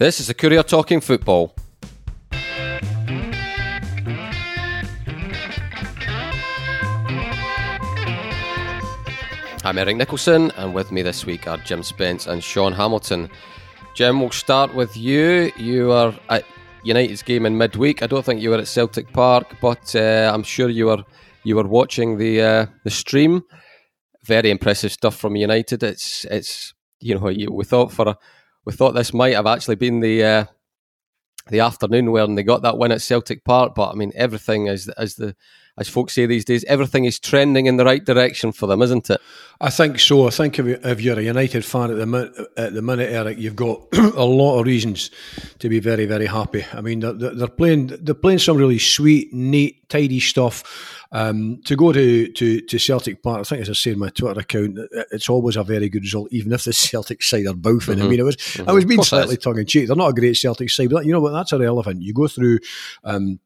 This is the Courier Talking Football. I'm Eric Nicholson, and with me this week are Jim Spence and Sean Hamilton. Jim, we'll start with you. You were at United's game in midweek. I don't think you were at Celtic Park, but uh, I'm sure you were you were watching the uh, the stream. Very impressive stuff from United. It's it's you know we thought for a we thought this might have actually been the uh, the afternoon when they got that win at Celtic Park. But I mean, everything as as the as folks say these days, everything is trending in the right direction for them, isn't it? I think so. I think if, you're a United fan at the minute, at the minute, Eric, you've got a lot of reasons to be very, very happy. I mean, they're, they're playing they're playing some really sweet, neat, tidy stuff. Um, to go to, to, to Celtic Park, I think as I say in my Twitter account, it's always a very good result, even if the Celtic side are boofing. Mm-hmm. I mean, it was mm-hmm. I was being slightly tongue in cheek. They're not a great Celtic side, but you know what? That's irrelevant. You go through. Um,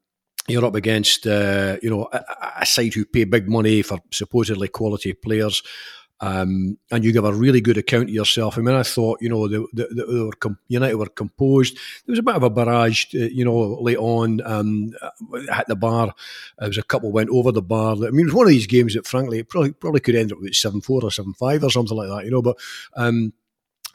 you're up against, uh, you know, a, a, side who pay big money for supposedly quality players. Um, and you give a really good account of yourself. I mean, I thought, you know, they, they, they were com- United were composed. There was a bit of a barrage, uh, you know, late on um, at the bar. There was a couple went over the bar. I mean, it was one of these games that, frankly, probably probably could end up with seven four or seven five or something like that, you know. But um,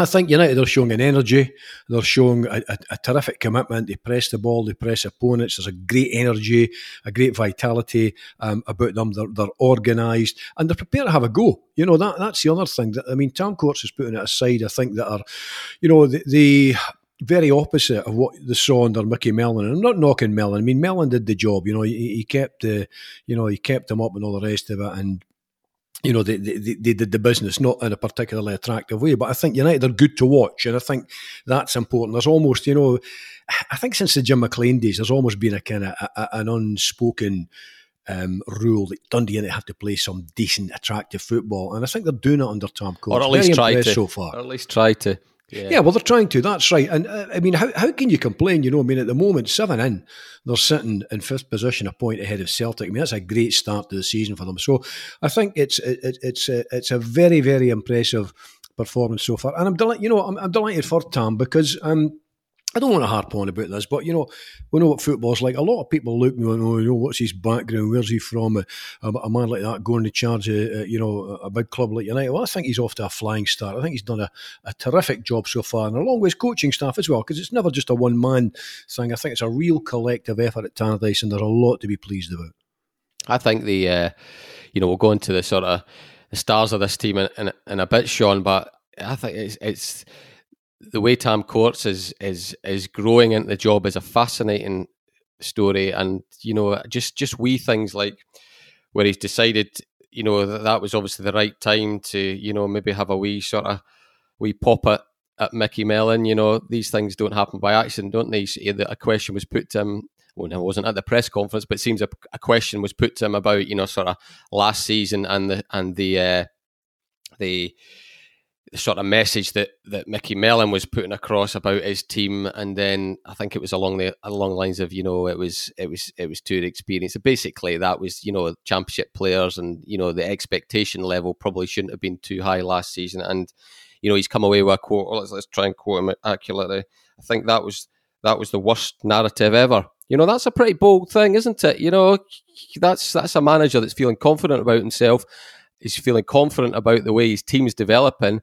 I think United are showing an energy. They're showing a, a, a, terrific commitment. They press the ball, they press opponents. There's a great energy, a great vitality um, about them. They're, they're organised and they're prepared to have a go. You know that that's the other thing. That, I mean, Tam Courts is putting it aside. I think that are, you know, the, the very opposite of what they saw under Micky Mellon. And I'm not knocking Mellon. I mean, Mellon did the job. You know, he, he kept the, you know, he kept him up and all the rest of it. And you know, they, they, they, did the business not in a particularly attractive way. But I think United are good to watch, and I think that's important. There's almost, you know, I think since the Jim McLean days, there's almost been a kind of a, an unspoken um, rule that Dundee United have to play some decent, attractive football, and I think they're doing it under Tam Courts. Or at least try to so far. Or at least try to. Yeah. yeah. well, they're trying to. That's right. And uh, I mean, how, how can you complain? You know, I mean, at the moment, seven in, they're sitting in fifth position, a point ahead of Celtic. I mean, that's a great start to the season for them. So I think it's it, it's a, it's a very very impressive performance so far. And I'm delighted. You know, I'm, I'm delighted for Tam because um, I don't want to harp on about this, but you know, we know what football's like. A lot of people look me and oh, you know, what's his background? Where's he from? A, a man like that going to charge, a, you know, a big club like United. Well, I think he's off to a flying start. I think he's done a, a terrific job so far, and along with his coaching staff as well, because it's never just a one man thing. I think it's a real collective effort at Tannadice, and there's a lot to be pleased about. I think the, uh, you know, we'll go into the sort of the stars of this team in, in, in a bit, Sean, but I think it's it's the way Tam Courts is is is growing into the job is a fascinating story, and you know, just just wee things like where he's decided, you know, that that was obviously the right time to, you know, maybe have a wee sort of wee pop at at Micky Mellon. You know, these things don't happen by accident, don't they? A question was put to him. Well, no, it wasn't at the press conference, but it seems a, a question was put to him about, you know, sort of last season and the and the uh, the the sort of message that that Micky Mellon was putting across about his team, and then I think it was along the along the lines of you know it was it was it was too experienced. So basically, that was you know championship players, and you know the expectation level probably shouldn't have been too high last season. And you know he's come away with a quote. Let's let's try and quote him accurately. I think that was that was the worst narrative ever. You know that's a pretty bold thing, isn't it? You know that's that's a manager that's feeling confident about himself is feeling confident about the way his team's developing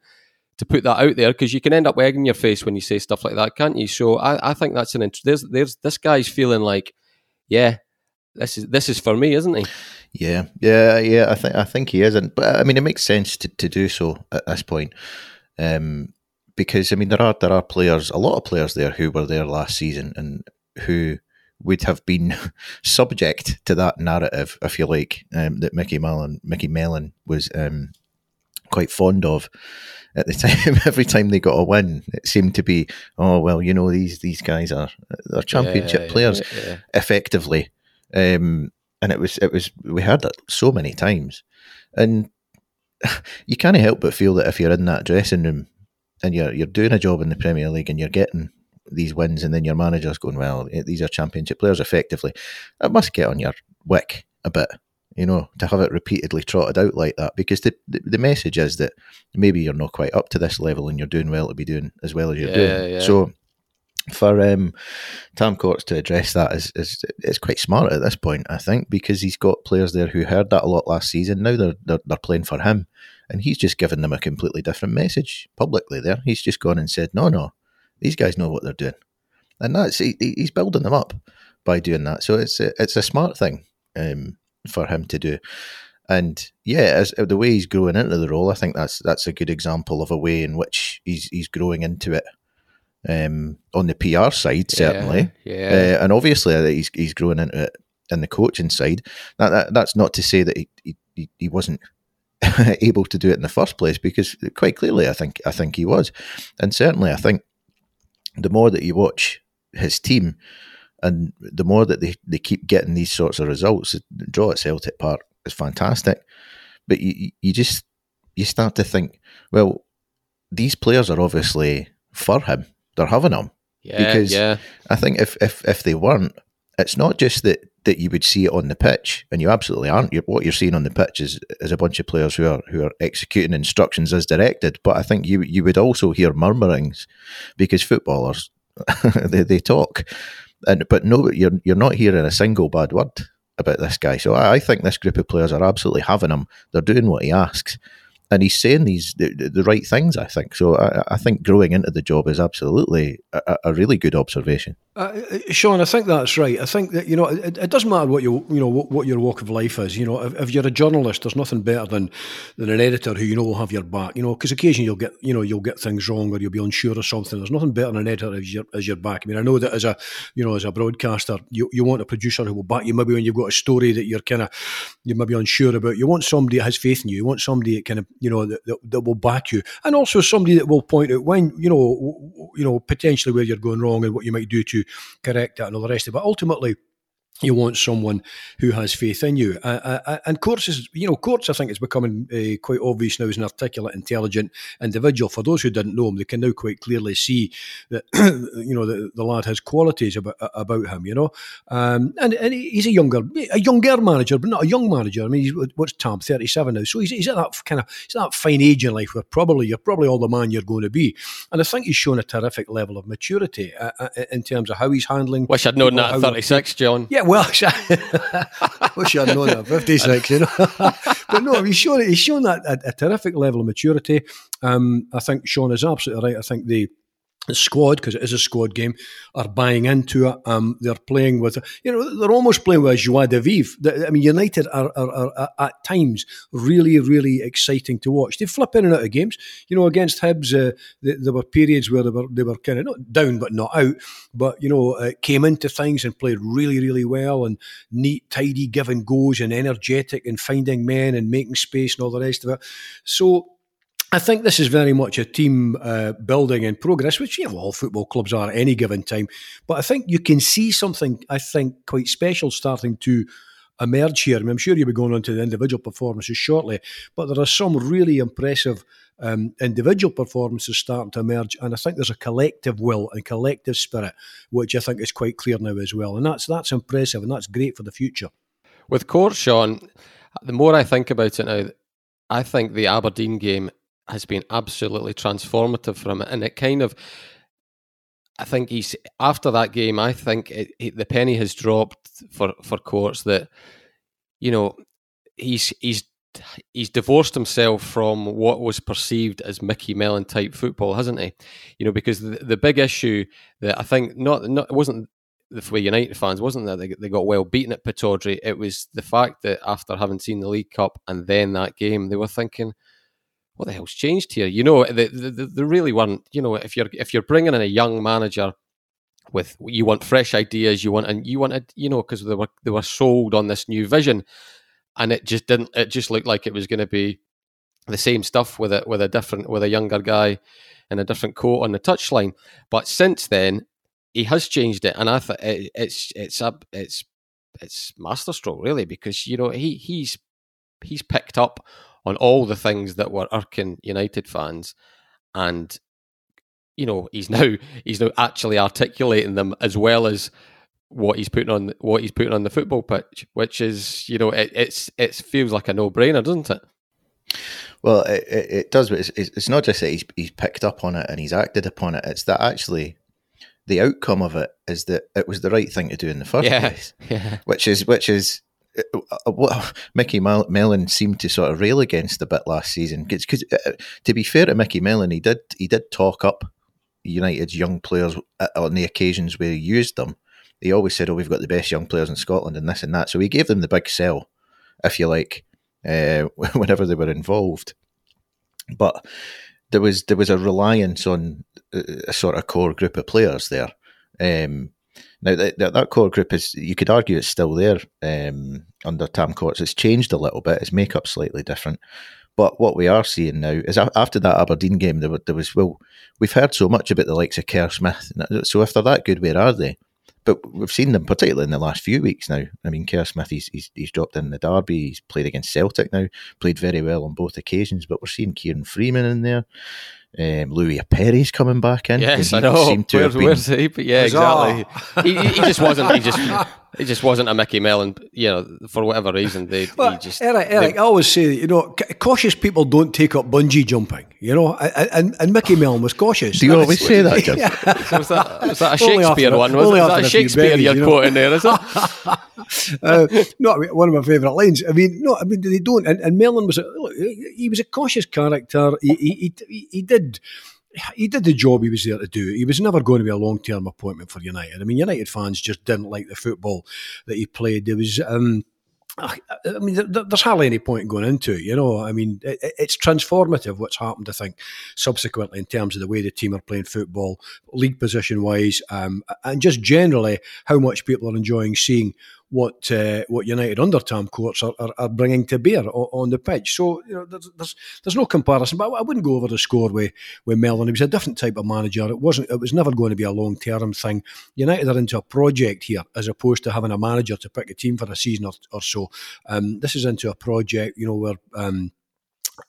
to put that out there because you can end up egging your face when you say stuff like that, can't you? So I, I think that's an int- there's there's this guy's feeling like, yeah, this is this is for me, isn't he? Yeah, yeah, yeah. I think I think he isn't, but I mean, it makes sense to, to do so at this point, um, because I mean, there are there are players, a lot of players there who were there last season and who would have been subject to that narrative, if you like, um, that Micky Mellon, Micky Mellon was um, quite fond of at the time. Every time they got a win, it seemed to be, oh well, you know these these guys are they're championship yeah, players, yeah, yeah. effectively. Um, and it was it was we heard that so many times, and you can't help but feel that if you're in that dressing room and you're you're doing a job in the Premier League and you're getting these wins, and then your manager's going, well, eh, these are championship players, effectively. It must get on your wick a bit, you know, to have it repeatedly trotted out like that, because the the, the message is that maybe you're not quite up to this level, and you're doing well to be doing as well as you're yeah, doing. Yeah. So for um, Tam Courts to address that is, is is quite smart at this point, I think, because he's got players there who heard that a lot last season. Now they're they're, they're playing for him, and he's just given them a completely different message publicly. There, he's just gone and said, "No, no, these guys know what they're doing," and that's he, he's building them up by doing that. So it's a, it's a smart thing um, for him to do. And yeah, as the way he's growing into the role, I think that's that's a good example of a way in which he's he's growing into it um, on the PR side, certainly. Yeah. yeah. Uh, and obviously, uh, he's, he's growing into it in the coaching side. That, that That's not to say that he, he, he wasn't able to do it in the first place, because quite clearly, I think I think he was. And certainly, I think the more that you watch his team, and the more that they, they keep getting these sorts of results, the draw at Celtic Park is fantastic. But you, you just you start to think, well, these players are obviously for him they're having him. Yeah, because yeah. I think if, if if they weren't, it's not just that that you would see it on the pitch, and you absolutely aren't. You're, what you're seeing on the pitch is, is a bunch of players who are who are executing instructions as directed. But I think you you would also hear murmurings because footballers they, they talk, and but no, you're you're not hearing a single bad word about this guy. So I, I think this group of players are absolutely having him. They're doing what he asks, and he's saying these the, the, right things. I think so. I, I, think growing into the job is absolutely a, a really good observation. Uh, uh, Sean, I think that's right. I think that you know it, it doesn't matter what you you know what, what, your walk of life is. You know, if, if, you're a journalist, there's nothing better than than an editor who you know will have your back. You know, because occasionally you'll get you know you'll get things wrong or you'll be unsure of something. There's nothing better than an editor as your as your back. I mean, I know that as a you know as a broadcaster, you, you want a producer who will back you. Maybe when you've got a story that you're kind of you may be unsure about, you want somebody that has faith in you. You want somebody that kind of you know that, that, that will back you, and also somebody that will point out when you know you know potentially where you're going wrong and what you might do to correct that and all the rest of it. But ultimately, you want someone who has faith in you. Uh, uh, and Courts is, you know, Courts, I think, is becoming uh, quite obvious now as an articulate, intelligent individual. For those who didn't know him, they can now quite clearly see that, you know, the, the lad has qualities about about him, you know. Um, and, and he's a younger, a younger manager, but not a young manager. I mean, he's, what's Tam, 37 now. So he's, he's at that kind of, he's at that fine age in life where probably you're probably all the man you're going to be. And I think he's shown a terrific level of maturity uh, uh, in terms of how he's handling. Wish I'd known that at 36, John. Yeah, well, I wish I'd known that 56, you know. but no, he's shown, he's shown that a, a terrific level of maturity. Um, I think Sean is absolutely right. I think the the squad, because it is a squad game, are buying into it. Um, they're playing with, you know, they're almost playing with joie de vivre. I mean, United are, are, are, at times really, really exciting to watch. They flip in and out of games. You know, against Hibs, uh, there were periods where they were they were kind of not down but not out, but you know, uh, came into things and played really, really well and neat, tidy, giving goes and energetic and finding men and making space and all the rest of it. So I think this is very much a team uh, building in progress, which you know, all football clubs are at any given time. But I think you can see something, I think, quite special starting to emerge here. I mean, I'm sure you'll be going on to the individual performances shortly, but there are some really impressive um, individual performances starting to emerge, and I think there's a collective will and collective spirit, which I think is quite clear now as well, and that's that's impressive and that's great for the future. With Court, Sean, the more I think about it now, I think the Aberdeen game has been absolutely transformative for him, and it kind of. I think he's after that game. I think it, it, the penny has dropped for for Courts that you know he's he's he's divorced himself from what was perceived as Micky Mellon type football, hasn't he? You know, because the, the big issue that I think not not it wasn't the way United fans wasn't that they, they got well beaten at Pittodrie. It was the fact that after having seen the League Cup and then that game, they were thinking, what the hell's changed here? You know, they, they, really weren't. You know, if you're if you're bringing in a young manager with you want fresh ideas, you want and you wanted, you know, because they were they were sold on this new vision, and it just didn't. It just looked like it was going to be the same stuff with a with a different with a younger guy in a different coat on the touchline. But since then, he has changed it, and I think it, it's it's up it's it's masterstroke really because you know he he's he's picked up on all the things that were irking United fans, and you know he's now he's now actually articulating them as well as what he's putting on what he's putting on the football pitch, which is you know it, it's it feels like a no brainer, doesn't it? Well, it, it, does, but it's, it's not just that he's he's picked up on it and he's acted upon it. It's that actually the outcome of it is that it was the right thing to do in the first Yeah, place, yeah. which is which is what Micky Mel- Mellon seemed to sort of rail against a bit last season. Because uh, to be fair to Micky Mellon, he did he did talk up United's young players uh, on the occasions where he used them. He always said, "Oh, we've got the best young players in Scotland and this and that." So he gave them the big sell, if you like, uh, whenever they were involved. But there was there was a reliance on a sort of core group of players there. Um, now that, that core group is, you could argue, it's still there um, under Tam Courts. It's changed a little bit. Its makeup slightly different. But what we are seeing now is after that Aberdeen game, there, there was well, we've heard so much about the likes of Kerr Smith. So if they're that good, where are they? But we've seen them particularly in the last few weeks now. I mean, Kerr Smith, he's, he's, he's dropped in the derby. He's played against Celtic now, played very well on both occasions. But we're seeing Kieran Freeman in there. Um, Louis Appere's coming back in. Yes, I know. Where's, been... where's he? But yeah, exactly. he, he, just wasn't. He just he just wasn't a Micky Mellon. You know, for whatever reason, they. Well, just, Eric, Eric, they, I always say you know, cautious people don't take up bungee jumping. You know, and, and Micky Mellon was cautious. Do you always say that, Jim? yeah. was, that, was that a Shakespeare one? Was, was that a Shakespeare berries, you're you know? quoting there? Is it? uh, no, one of my favourite lines. I mean, no, I mean they don't. And, and Mellon was a, he was a cautious character. He he, he, he did he did the job he was there to do. He was never going to be a long term appointment for United. I mean, United fans just didn't like the football that he played. There was. Um, I mean, there's hardly any point going into it, you know. I mean, it's transformative what's happened, I think, subsequently in terms of the way the team are playing football, league position wise, um, and just generally how much people are enjoying seeing what uh, what United under Tam Courts are, are, are, bringing to bear on, on, the pitch. So you know, there's, there's, there's no comparison. But I wouldn't go over the score with with Mellon. He was a different type of manager. It wasn't. It was never going to be a long term thing. United are into a project here as opposed to having a manager to pick a team for a season or, or so. Um, this is into a project. You know where. Um,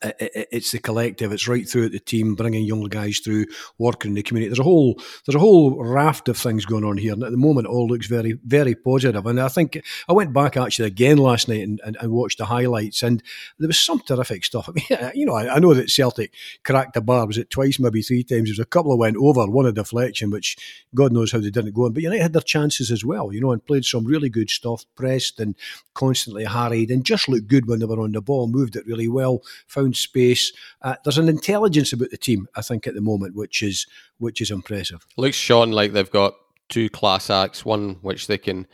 it's the collective. It's right through the team, bringing young guys through, working in the community. There's a whole there's a whole raft of things going on here, and at the moment, it all looks very very positive. And I think I went back actually again last night and, and, and watched the highlights, and there was some terrific stuff. I mean, you know, I, I, know that Celtic cracked the bar. Was it twice, maybe three times? There was a couple of went over, one a deflection, which God knows how they didn't go in. But United had their chances as well, you know, and played some really good stuff, pressed and constantly harried, and just looked good when they were on the ball, moved it really well found space. Uh, there's an intelligence about the team, I think, at the moment, which is which is impressive. Looks Sean like they've got two class acts, one which they can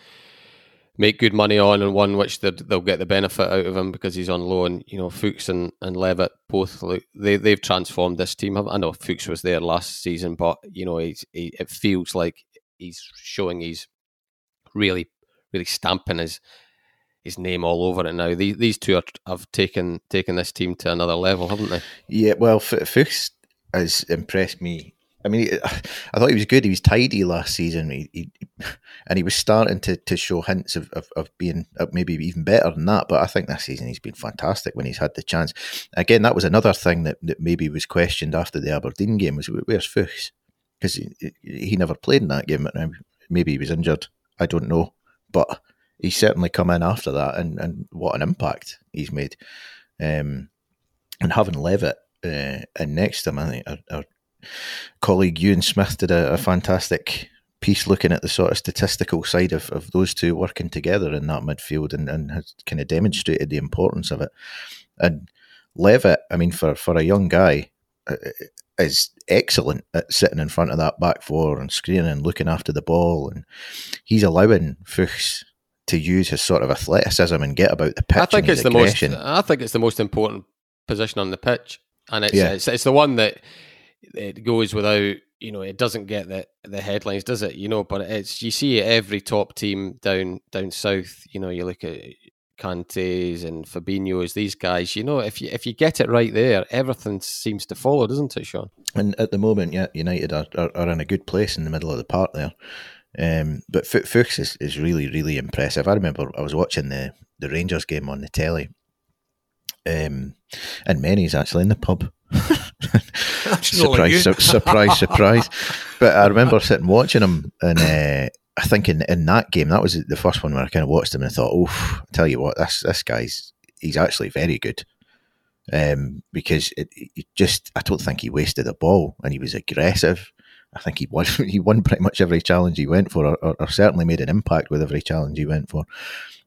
make good money on, and one which they'll get the benefit out of him because he's on loan. You know, Fuchs and, and Levitt both they they've transformed this team. I know Fuchs was there last season, but you know, he, it feels like he's showing he's really really stamping his his name all over it now. These, these two are, have taken taken this team to another level, haven't they? Yeah, well, Fuchs has impressed me. I mean, I thought he was good. He was tidy last season, he, he, and he was starting to, to show hints of, of, of, being maybe even better than that. But I think this season he's been fantastic when he's had the chance. Again, that was another thing that, that maybe was questioned after the Aberdeen game was where's Fuchs because he, he never played in that game. Maybe he was injured. I don't know, but he's certainly come in after that, and, and what an impact he's made. Um, and having Levitt uh, in next to him, I think our, our colleague Ewan Smith did a, a, fantastic piece looking at the sort of statistical side of, of those two working together in that midfield and, and has kind of demonstrated the importance of it. And Levitt, I mean, for, for a young guy, uh, is excellent at sitting in front of that back four and screening and looking after the ball. And he's allowing Fuchs to use his sort of athleticism and get about the pitch. I think it's the aggression. most. I think it's the most important position on the pitch, and it's yeah. it's, it's the one that it goes without. You know, it doesn't get the the headlines, does it? You know, but it's you see every top team down down south. You know, you look at Kantes and Fabinho's, these guys, you know, if you if you get it right there, everything seems to follow, doesn't it, Sean? And at the moment, yeah, United are, are, are in a good place in the middle of the park there. Um, but Fuchs is, is really, really impressive. I remember I was watching the, the Rangers game on the telly, um, and Manny's actually in the pub. surprise, su- surprise, surprise. But I remember sitting watching him, and uh, I think in, in that game, that was the first one where I kind of watched him and I thought, oh, I tell you what, this this guy's he's actually very good. Um, because it, it just, I don't think he wasted a ball, and he was aggressive I think he won. He won pretty much every challenge he went for, or, or, certainly made an impact with every challenge he went for.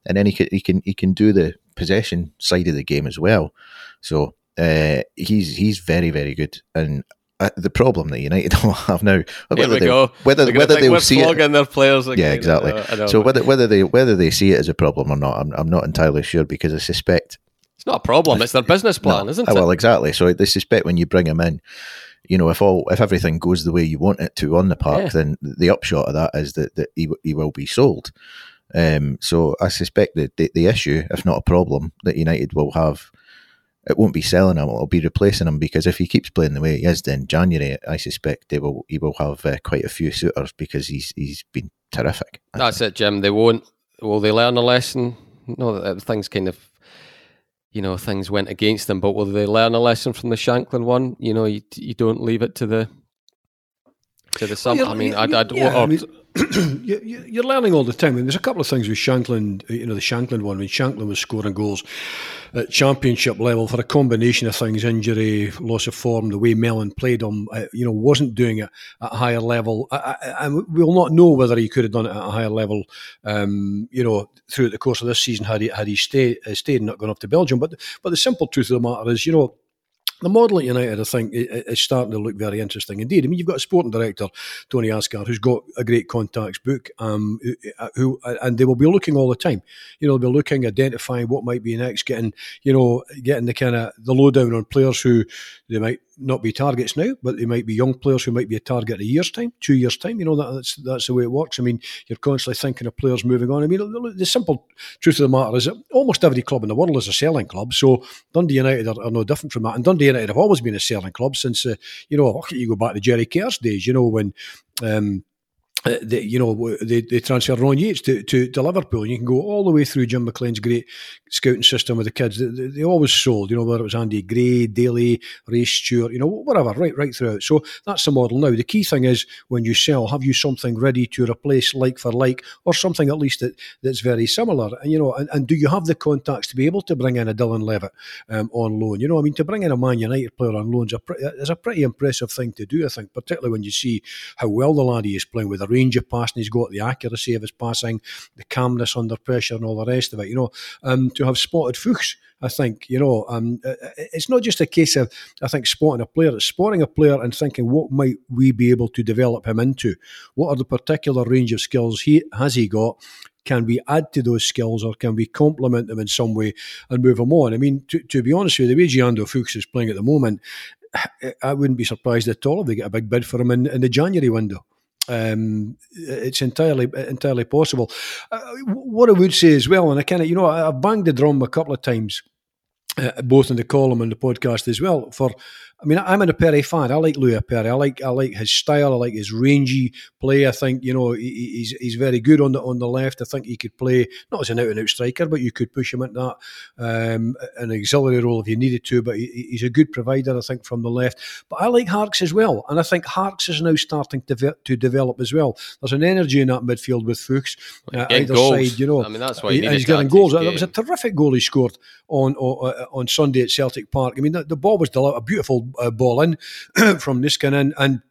And then he can he can he can do the possession side of the game as well. So uh, he's he's very very good. And uh, the problem that United will have now, whether we they, go. whether whether they will see it, their players. Again. Yeah, exactly. I know, so whether whether they whether they see it as a problem or not, I'm I'm not entirely sure because I suspect it's not a problem. It's their business plan, no, isn't it? Well, exactly. So they suspect when you bring him in, you know, if all if everything goes the way you want it to on the park, yeah. then the upshot of that is that, that he, he will be sold. Um, so I suspect that the, the issue, if not a problem, that United will have, it won't be selling him; it'll be replacing him because if he keeps playing the way he is, then January I suspect they will he will have uh, quite a few suitors because he's he's been terrific. That's it, Jim. They won't. Will they learn a lesson? No, that things kind of you know things went against them. But will they learn a lesson from the Shankland one? You know, you you don't leave it to the to the summer. Well, I mean, I, I, yeah, or, I mean, you're learning all the time. I mean, there's a couple of things with Shankland, you know, the Shankland one, when Shankland was scoring goals at championship level for a combination of things, injury, loss of form, the way Mellon played him, uh, you know, wasn't doing it at a higher level. And we'll not know whether he could have done it at a higher level, um, you know, throughout the course of this season had he, had he stayed, uh, stayed and not gone up to Belgium. But, but the simple truth of the matter is, you know, the model at United, I think, is starting to look very interesting indeed. I mean, you've got a sporting director, Tony Asghar, who's got a great contacts book, um, who, and they will be looking all the time. You know, they'll be looking, identifying what might be next, getting, you know, getting the kind of the lowdown on players who they might not be targets now, but they might be young players who might be a target in a year's time, two years' time. You know, that, that's that's the way it works. I mean, you're constantly thinking of players moving on. I mean, the, the simple truth of the matter is that almost every club in the world is a selling club. So Dundee United are, are no different from that. And Dundee United have always been a selling club since, uh, you know, you go back to Jerry Kerr's days, you know, when. Um, uh, they, you know, they, they transfer Ron Yeats to, to, to Liverpool. You can go all the way through Jim McLean's great scouting system with the kids. They, they, always sold, you know, whether it was Andy Gray, Daly, Ray Stewart, you know, whatever, right, right throughout. So that's the model now. The key thing is when you sell, have you something ready to replace like for like, or something at least that, that's very similar, and you know, and, and do you have the contacts to be able to bring in a Dylan Levitt um, on loan? You know, I mean, to bring in a Man United player on loan is a, a pretty impressive thing to do. I think, particularly when you see how well the laddie is playing with range of passing he's got, the accuracy of his passing, the calmness under pressure, and all the rest of it. You know, um, to have spotted Fuchs, I think, you know, um, it's not just a case of, I think, spotting a player, it's spotting a player and thinking, what might we be able to develop him into? What are the particular range of skills he has he got? Can we add to those skills or can we complement them in some way and move them on? I mean, to, to be honest with you, the way Jeando Fuchs is playing at the moment, I wouldn't be surprised at all if they get a big bid for him in, in the January window. Um, it's entirely entirely possible. Uh, what I would say as well, and I kind of you know I, have banged the drum a couple of times, uh, both in the column and the podcast as well, for I mean, I'm an Perry fan. I like Louis Appere. I like I like his style. I like his rangy play. I think you know he, he's he's very good on the on the left. I think he could play not as an out and out striker, but you could push him into that um, an auxiliary role if you needed to. But he, he's a good provider, I think, from the left. But I like Harkes as well, and I think Harkes is now starting to to develop as well. There's an energy in that midfield with Fuchs uh, either goals. side. You know, I mean that's why he, he's getting goals. That was a terrific goal he scored on on, on Sunday at Celtic Park. I mean, the, the ball was a beautiful uh, ball in from Niskanen and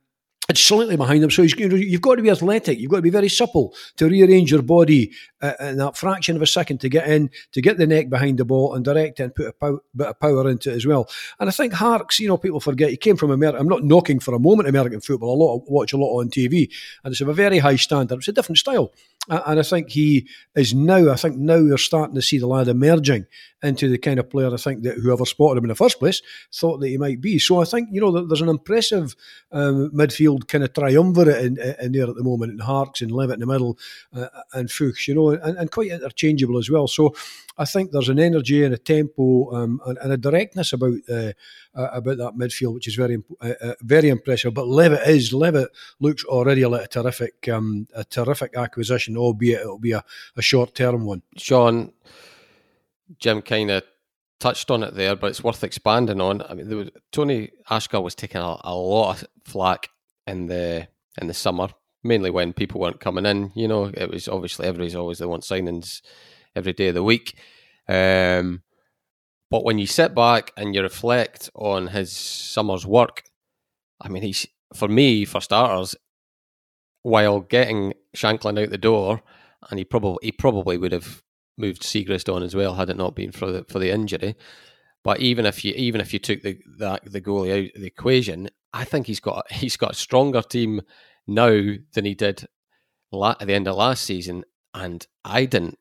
it's slightly behind him. So you know, you've got to be athletic. You've got to be very supple to rearrange your body in that fraction of a second to get in, to get the neck behind the ball and direct it and put a pow- bit of power into it as well. And I think Harkes, you know, people forget he came from America. I'm not knocking for a moment American football. A lot, watch a lot on TV, and it's of a very high standard. It's a different style, and I think he is now. I think now we're starting to see the lad emerging into the kind of player I think that whoever spotted him in the first place thought that he might be. So I think you know there's an impressive um, midfield kind of triumvirate in, in, there at the moment, in Harkes and Levitt in the middle, uh, and Fuchs, you know, and, and, quite interchangeable as well. So I think there's an energy and a tempo um, and, and, a directness about uh, uh, about that midfield, which is very uh, uh, very impressive. But Levitt is Levitt looks already like a terrific um, a terrific acquisition, albeit it'll be a, a short term one. Sean Jim kind of touched on it there, but it's worth expanding on. I mean, was, Tony Asghar was taking a, a, lot of flack in the in the summer, mainly when people weren't coming in. You know, it was obviously everybody's always the one signings every day of the week. Um, but when you sit back and you reflect on his summer's work, I mean, he's for me, for starters, while getting Shankland out the door, and he probably he probably would have moved Siegrist on as well had it not been for the for the injury. But even if you even if you took the the goalie out of the equation, I think he's got he's got a stronger team now than he did at the end of last season, and I didn't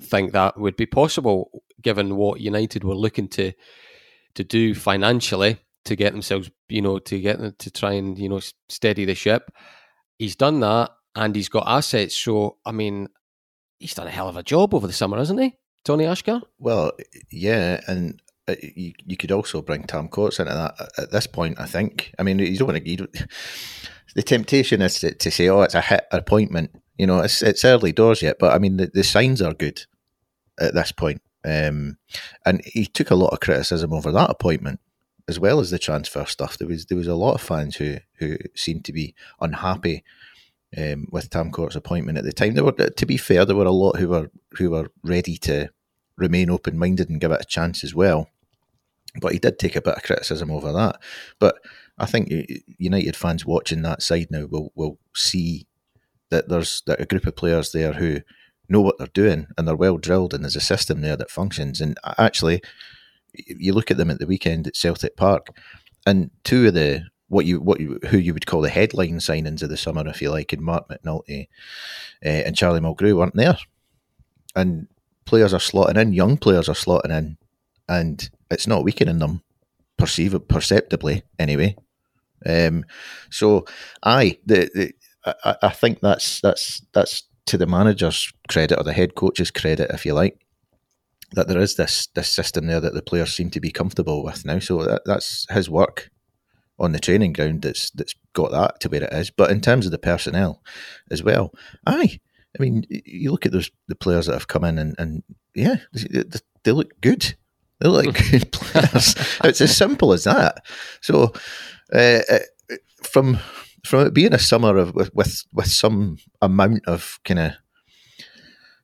think that would be possible given what United were looking to to do financially to get themselves, you know, to get them to try and you know steady the ship. He's done that, and he's got assets. So I mean, he's done a hell of a job over the summer, hasn't he, Tony Asghar? Well, yeah, and uh, you, you could also bring Tam Courts into that at this point. I think. I mean, you don't want to. The temptation is to, to, say, "Oh, it's a hit appointment." You know, it's it's early doors yet, but I mean, the, the signs are good at this point. Um, and he took a lot of criticism over that appointment, as well as the transfer stuff. There was there was a lot of fans who who seemed to be unhappy um, with Tam Court's appointment at the time. There were, to be fair, there were a lot who were who were ready to remain open minded and give it a chance as well. But he did take a bit of criticism over that. But I think United fans watching that side now will will see that there's that a group of players there who know what they're doing and they're well drilled and there's a system there that functions. And actually, you look at them at the weekend at Celtic Park, and two of the what you what you who you would call the headline signings of the summer, if you like, in Marc McNulty uh, and Charlie Mulgrew weren't there, and players are slotting in, young players are slotting in, and it's not weakening them, perceive perceptibly anyway. Um, so, I the, the I, I think that's that's that's to the manager's credit or the head coach's credit, if you like, that there is this this system there that the players seem to be comfortable with now. So that, that's his work on the training ground that's that's got that to where it is. But in terms of the personnel as well, aye. I mean, you look at those the players that have come in, and, and yeah, they, they look good. They look like good players. it's as simple as that. So, uh, from from it being a summer of with with, with some amount of kind of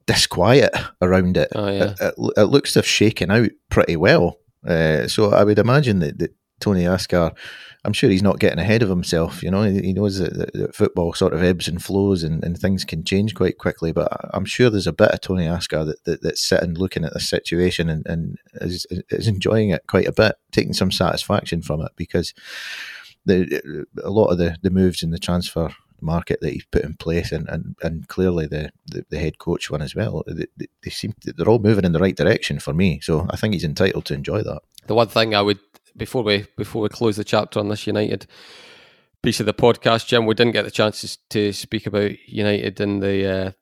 disquiet around it, oh, yeah. it, it, it, looks to have shaken out pretty well. Uh, so I would imagine that, that Tony Asghar I'm sure he's not getting ahead of himself. You know, he knows that, that football sort of ebbs and flows and, and, things can change quite quickly. But I'm sure there's a bit of Tony Asghar that, that, that's sitting looking at the situation and, and is, is enjoying it quite a bit, taking some satisfaction from it because the a lot of the, the moves in the transfer market that he's put in place and, and, and clearly the, the, the head coach one as well they, they seem they're all moving in the right direction for me so I think he's entitled to enjoy that the one thing I would before we before we close the chapter on this United piece of the podcast, Jim, we didn't get the chance to speak about United in the uh,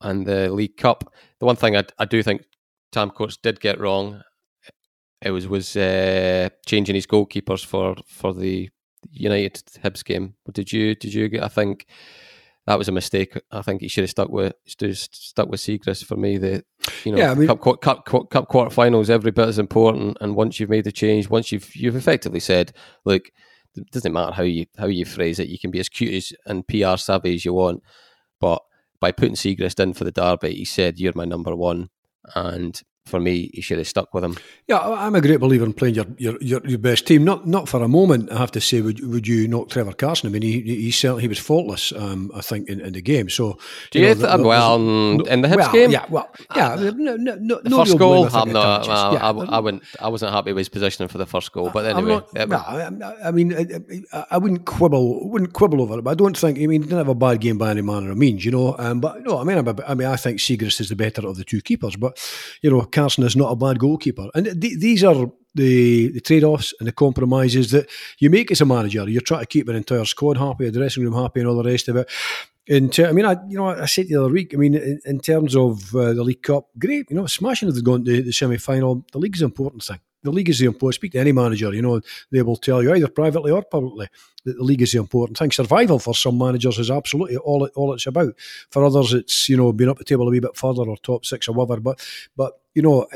and the League Cup. The one thing I, I do think Tam Courts did get wrong, it was was uh, changing his goalkeepers for for the United Hibs game. Did you did you? Get? I think that was a mistake. I think he should have stuck with stuck with Siegrist for me. The you know, yeah, I mean, cup, cup, cup, cup quarterfinals every bit as important. And once you've made the change, once you've you've effectively said, look, it doesn't matter how you how you phrase it. You can be as cute as and PR savvy as you want, but by putting Siegrist in for the derby, he said, "You're my number one," and for me, he should have stuck with him. Yeah, I'm a great believer in playing your, your, your, your, best team. Not not for a moment, I have to say, would would you knock Trevor Carson? I mean, he he certainly he was faultless, um, I think, in, in the game. So, do you, you know, th- well no, in the Hibs well, game? Yeah, well, yeah, no, no, no, the first goal. I'm not. Well, yeah, I, I, wouldn't. I wasn't happy with his positioning for the first goal, but anyway, not, no, I mean, I, I, wouldn't quibble, wouldn't quibble over it. But I don't think. I mean, he didn't have a bad game by any manner of means, you know. Um, but no, I mean, I'm a, I mean, I think Siegrist is the better of the two keepers, but you know, Carson is not a bad goalkeeper. And th- these are the, the trade offs and the compromises that you make as a manager. You're trying to keep an entire squad happy, a dressing room happy, and all the rest of it. In ter- I mean, I you know I said the other week. I mean, in, in terms of uh, the League Cup, great. You know, smashing they've gone to the semi final. The league is an important thing. The league is the important. Speak to any manager, you know, they will tell you either privately or publicly that the league is the important thing. Survival for some managers is absolutely all it, all it's about. For others, it's you know being up the table a wee bit further or top six or whatever. But but you know,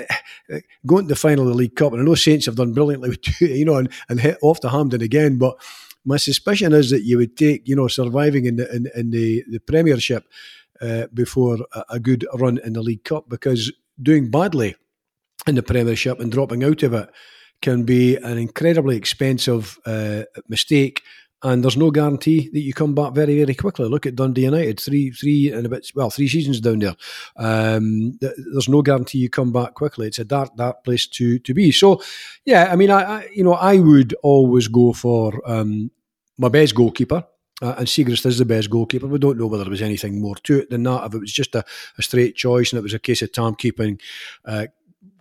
going to the final of the League Cup, and I know Saints have done brilliantly with you know and, and hit off to Hampden again, but my suspicion is that you would take you know surviving in the in, in the the Premiership uh, before a, a good run in the League Cup because doing badly in the Premiership and dropping out of it can be an incredibly expensive uh, mistake and there's no guarantee that you come back very, very quickly. Look at Dundee United, three, three and a bit, well, three seasons down there. Um, there's no guarantee you come back quickly. It's a dark, dark place to to be. So, yeah, I mean, I, I you know, I would always go for um, my best goalkeeper. Uh, and Siegrist is the best goalkeeper. We don't know whether there was anything more to it than that. If it was just a, a straight choice and it was a case of Tam keeping uh,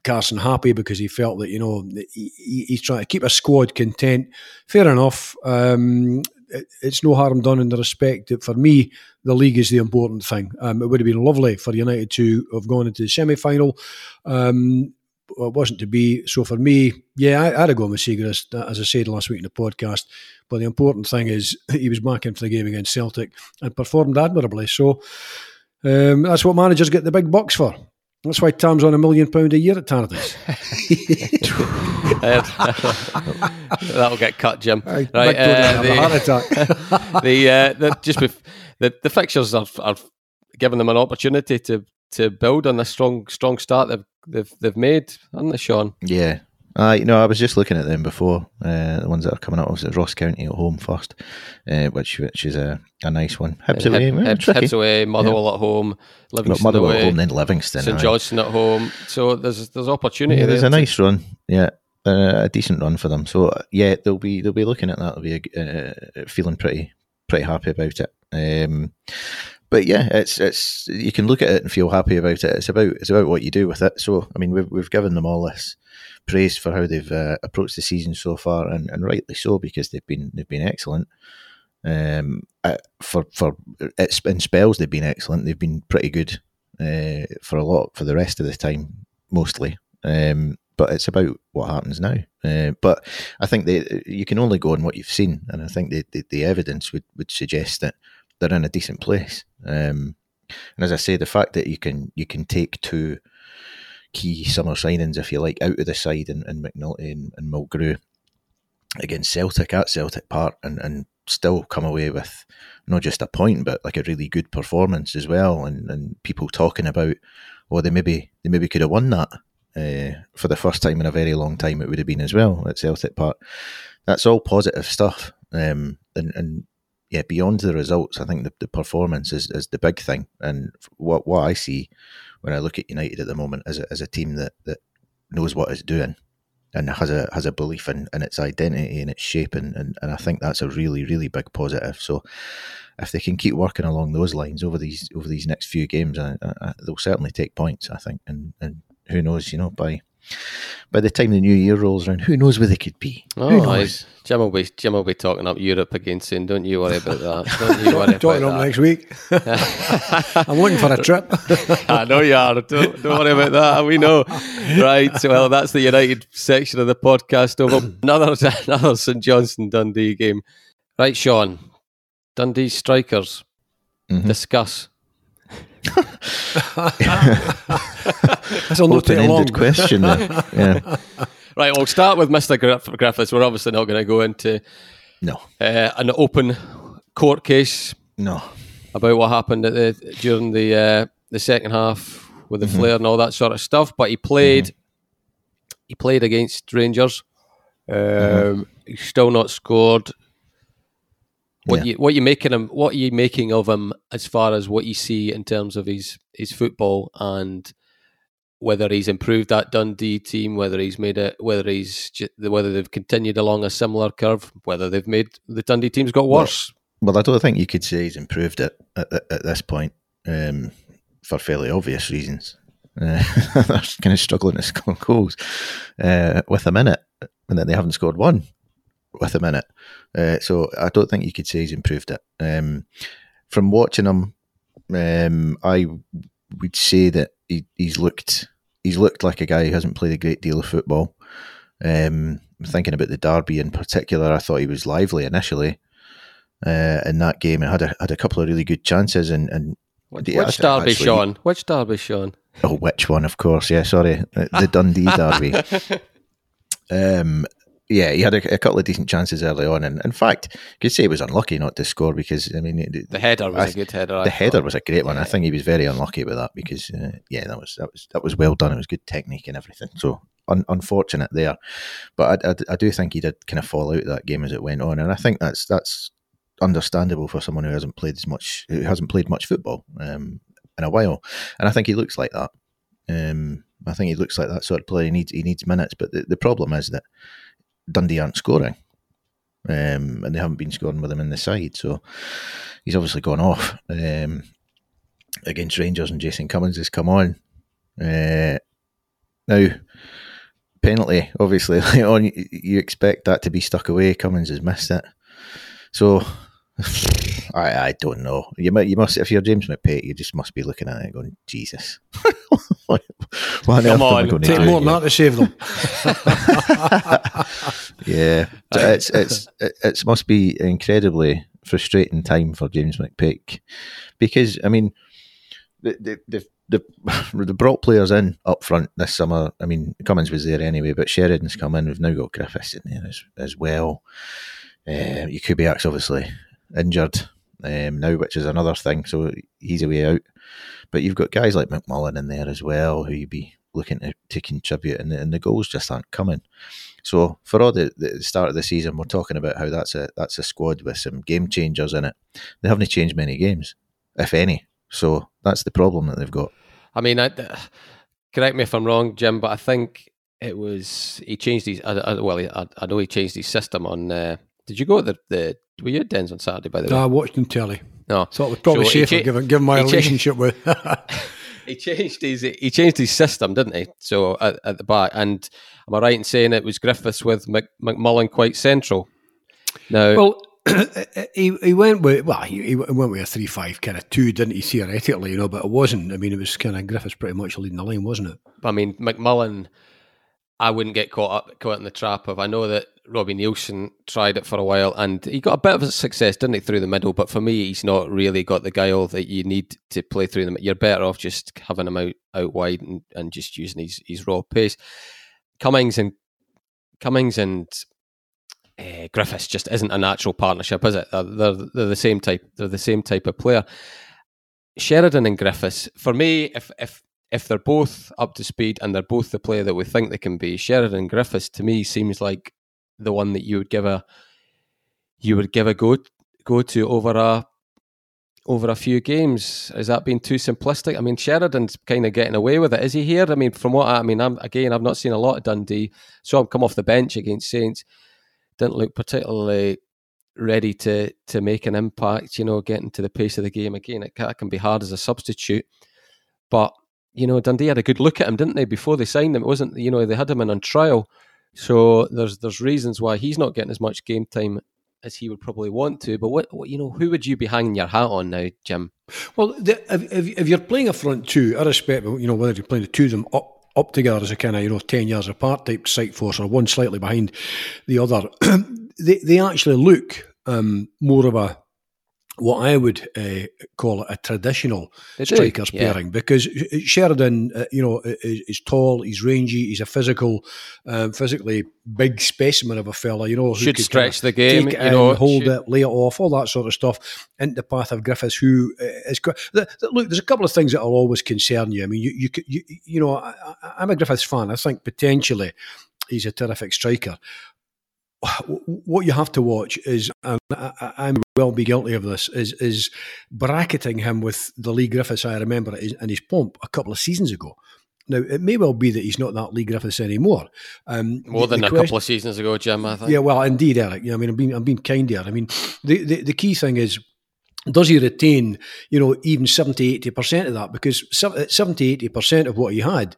Carson happy because he felt that you know he, he's trying to keep a squad content. Fair enough. Um, it, it's no harm done in the respect that for me the league is the important thing. Um, it would have been lovely for United to have gone into the semi final. Um, it wasn't to be. So for me, yeah, I, I'd have gone with Siegrist, as I said last week in the podcast. But the important thing is he was back for the game against Celtic and performed admirably. So um, that's what managers get the big bucks for. That's why Tom's on a million pound a year at Tardis. That'll get cut, Jim. Right, uh, the, heart attack. the, uh, the just bef- the the fixtures have, are giving them an opportunity to to build on the strong strong start they've they've, they've made, haven't they, Sean? Yeah, uh, you know, I was just looking at them before. Uh, the ones that are coming up was Ross County at home first, uh, which which is a, a nice one. Hibs away, Hib, Hibs away, Motherwell yeah. at home, Livingston Motherwell away, at home, then Livingston. St Johnstone at home. So there's there's opportunity. Yeah, there's there a nice run. Yeah, uh, a decent run for them. So yeah, they'll be they'll be looking at that. They'll be uh, feeling pretty pretty happy about it. Um, but yeah, it's it's you can look at it and feel happy about it. It's about it's about what you do with it. So I mean, we've we've given them all this praised for how they've uh, approached the season so far, and, and rightly so because they've been they've been excellent. Um, for for in spells they've been excellent. They've been pretty good uh, for a lot for the rest of the time, mostly. Um, but it's about what happens now. Uh, but I think they, you can only go on what you've seen, and I think the, the, the evidence would, would suggest that they're in a decent place. Um, and as I say, the fact that you can you can take two key summer signings, if you like, out of the side in, in McNulty and, and Mulgrew against Celtic at Celtic Park and, and still come away with not just a point but like a really good performance as well and, and people talking about well they maybe they maybe could have won that uh, for the first time in a very long time it would have been as well at Celtic Park. That's all positive stuff um, and, and yeah beyond the results I think the, the performance is, is the big thing. And what what I see when I look at United at the moment as a, as a team that, that knows what it's doing and has a has a belief in, in its identity and its shape and, and, and I think that's a really really big positive. So if they can keep working along those lines over these over these next few games uh, uh, they'll certainly take points I think and and who knows you know by by the time the new year rolls around, who knows where they could be? Oh, Jim will be Jim will be talking up Europe again soon. Don't you worry about that. Don't you worry talking up next week. I'm looking for a trip. I know you are. Don't, don't worry about that. We know. Right. Well, that's the United section of the podcast over. Another another St Johnstone Dundee game. Right, Sean. Dundee strikers. Mm-hmm. Discuss. That's a open-ended question. yeah. Right, we'll start with Mr. Griffiths. We're obviously not going to go into no uh, an open court case. No, about what happened the, during the uh, the second half with the mm-hmm. flare and all that sort of stuff. But he played. Mm-hmm. He played against Rangers. Um, mm-hmm. He's still not scored. What yeah. you what you making him? What are you making of him as far as what you see in terms of his his football and whether he's improved that Dundee team, whether he's made it, whether he's whether they've continued along a similar curve, whether they've made the Dundee teams got worse. Well, well I don't think you could say he's improved it at, at, at this point um, for fairly obvious reasons. Uh, they're kind of struggling to score goals uh, with a minute, and then they haven't scored one with a minute. Uh, so I don't think you could say he's improved it. Um, from watching him, um, I would say that he, he's looked he's looked like a guy who hasn't played a great deal of football. Um, thinking about the derby in particular, I thought he was lively initially uh, in that game and had a had a couple of really good chances. And, and which, yeah, which derby, actually, Sean? Which derby, Sean? Oh, which one? Of course, yeah. Sorry, the Dundee derby. Um, yeah, he had a, a, couple of decent chances early on, and in fact, you could say he was unlucky not to score because I mean the header was I, a good header. The I header thought. was a great one. Yeah. I think he was very unlucky with that because uh, yeah, that was that was that was well done. It was good technique and everything. So un- unfortunate there. But I, I, I, do think he did kind of fall out of that game as it went on, and I think that's that's understandable for someone who hasn't played as much, who hasn't played much football um, in a while, and I think he looks like that. Um, I think he looks like that sort of player. He needs he needs minutes, but the, the problem is that Dundee aren't scoring, um, and they haven't been scoring with him in the side. So he's obviously gone off um, against Rangers, and Jason Cummings has come on. Uh, now, penalty, obviously, on you expect that to be stuck away. Cummings has missed it, so I, I don't know. You might, you must, if you're James McPake, you just must be looking at it going, Jesus. what, Come on, take more than that to save them. yeah, so it's it's it must be incredibly frustrating time for James McPake because I mean, the the the the brought players in up front this summer. I mean, Cummings was there anyway, but Sheridan's come in. We've now got Griffiths in there as, as well. Uh, Jakubiak's obviously injured um, now, which is another thing. So he's a way out. But you've got guys like McMullan in there as well, who you'd be looking to, to contribute, and the, and the goals just aren't coming. So for all the, the start of the season, we're talking about how that's a that's a squad with some game changers in it. They haven't changed many games, if any. So that's the problem that they've got. I mean, I, correct me if I'm wrong, Jim, but I think it was he changed his. well, I, I, know he changed his system on. Uh, did you go the, the were you at Dens on Saturday? By the way, no, I watched on telly. No, thought it was probably so safer cha- given given my relationship with. he changed his he changed his system, didn't he? So at, at, the back, and am I right in saying it was Griffiths with Mc, McMullan quite central? Now, well, he he went with well he, he went with a three five kind of two, didn't he? Theoretically, you know, but it wasn't. I mean, it was kind of Griffiths pretty much leading the line, wasn't it? I mean, McMullan, I wouldn't get caught up caught in the trap of. I know that Robbie Neilson tried it for a while and he got a bit of a success, didn't he, through the middle? But for me, he's not really got the guile that you need to play through them. You're better off just having him out, out wide and, and just using his, his raw pace. Cummings and Cummings and uh, Griffiths just isn't a natural partnership, is it? They're, they're, they're the same type. They're the same type of player. Sheridan and Griffiths, for me, if if if they're both up to speed and they're both the player that we think they can be, Sheridan Griffiths to me seems like the one that you would give a you would give a go go to over a over a few games. Is that being too simplistic? I mean, Sheridan's kind of getting away with it. Is he here? I mean, from what I, I mean, I'm again, I've not seen a lot of Dundee. So I've come off the bench against Saints. Didn't look particularly ready to to make an impact. You know, getting to the pace of the game again. It can be hard as a substitute, but you know, Dundee had a good look at him, didn't they, before they signed him? It wasn't, you know, they had him in on trial. So there's there's reasons why he's not getting as much game time as he would probably want to. But what, what you know, who would you be hanging your hat on now, Jim? Well, the, if, if you're playing a front two, irrespective, you know, whether you're playing the two of them up up together as a kind of you know ten yards apart type site force, or one slightly behind the other, they they actually look um, more of a what I would uh, call a traditional strikers yeah. pairing because Sheridan, uh, you know, is, is, tall, he's rangy, he's a physical, um, physically big specimen of a fella. You know, should stretch the game, you know, hold should... it, lay it off, all that sort of stuff. Into the path of Griffiths, who uh, the, the, look. There's a couple of things that will always concern you. I mean, you you you, you know, I, I'm a Griffiths fan. I think potentially he's a terrific striker what you have to watch is, and I, am well be guilty of this, is is bracketing him with the Leigh Griffiths I remember in his pomp a couple of seasons ago. Now it may well be that he's not that Leigh Griffiths anymore. Um, More than a question, couple of seasons ago, Jim. I think. Yeah, well, indeed, Eric. Yeah, I mean, I'm being I'm being kind here. I mean, the, the, the key thing is does he retain, you know, even 70, 80% of that? Because 70, 80% of what he had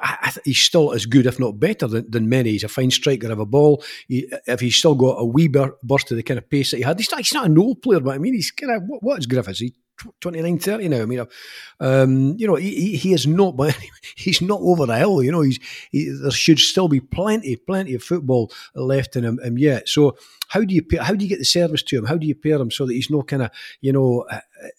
I, th- he's still as good, if not better, than, than many. He's a fine striker of a ball. He, if he's still got a wee burst of the kind of pace that he had, he's not, he's not an old player, but I mean, he's kind of what, what is Griffiths? He 29, 30 now. I mean, um, you know, he, he is not, but he's not over the hill. You know, he's he, there should still be plenty, plenty of football left in him, him yet. So how do you how do you get the service to him? How do you pair him so that he's not kind of you know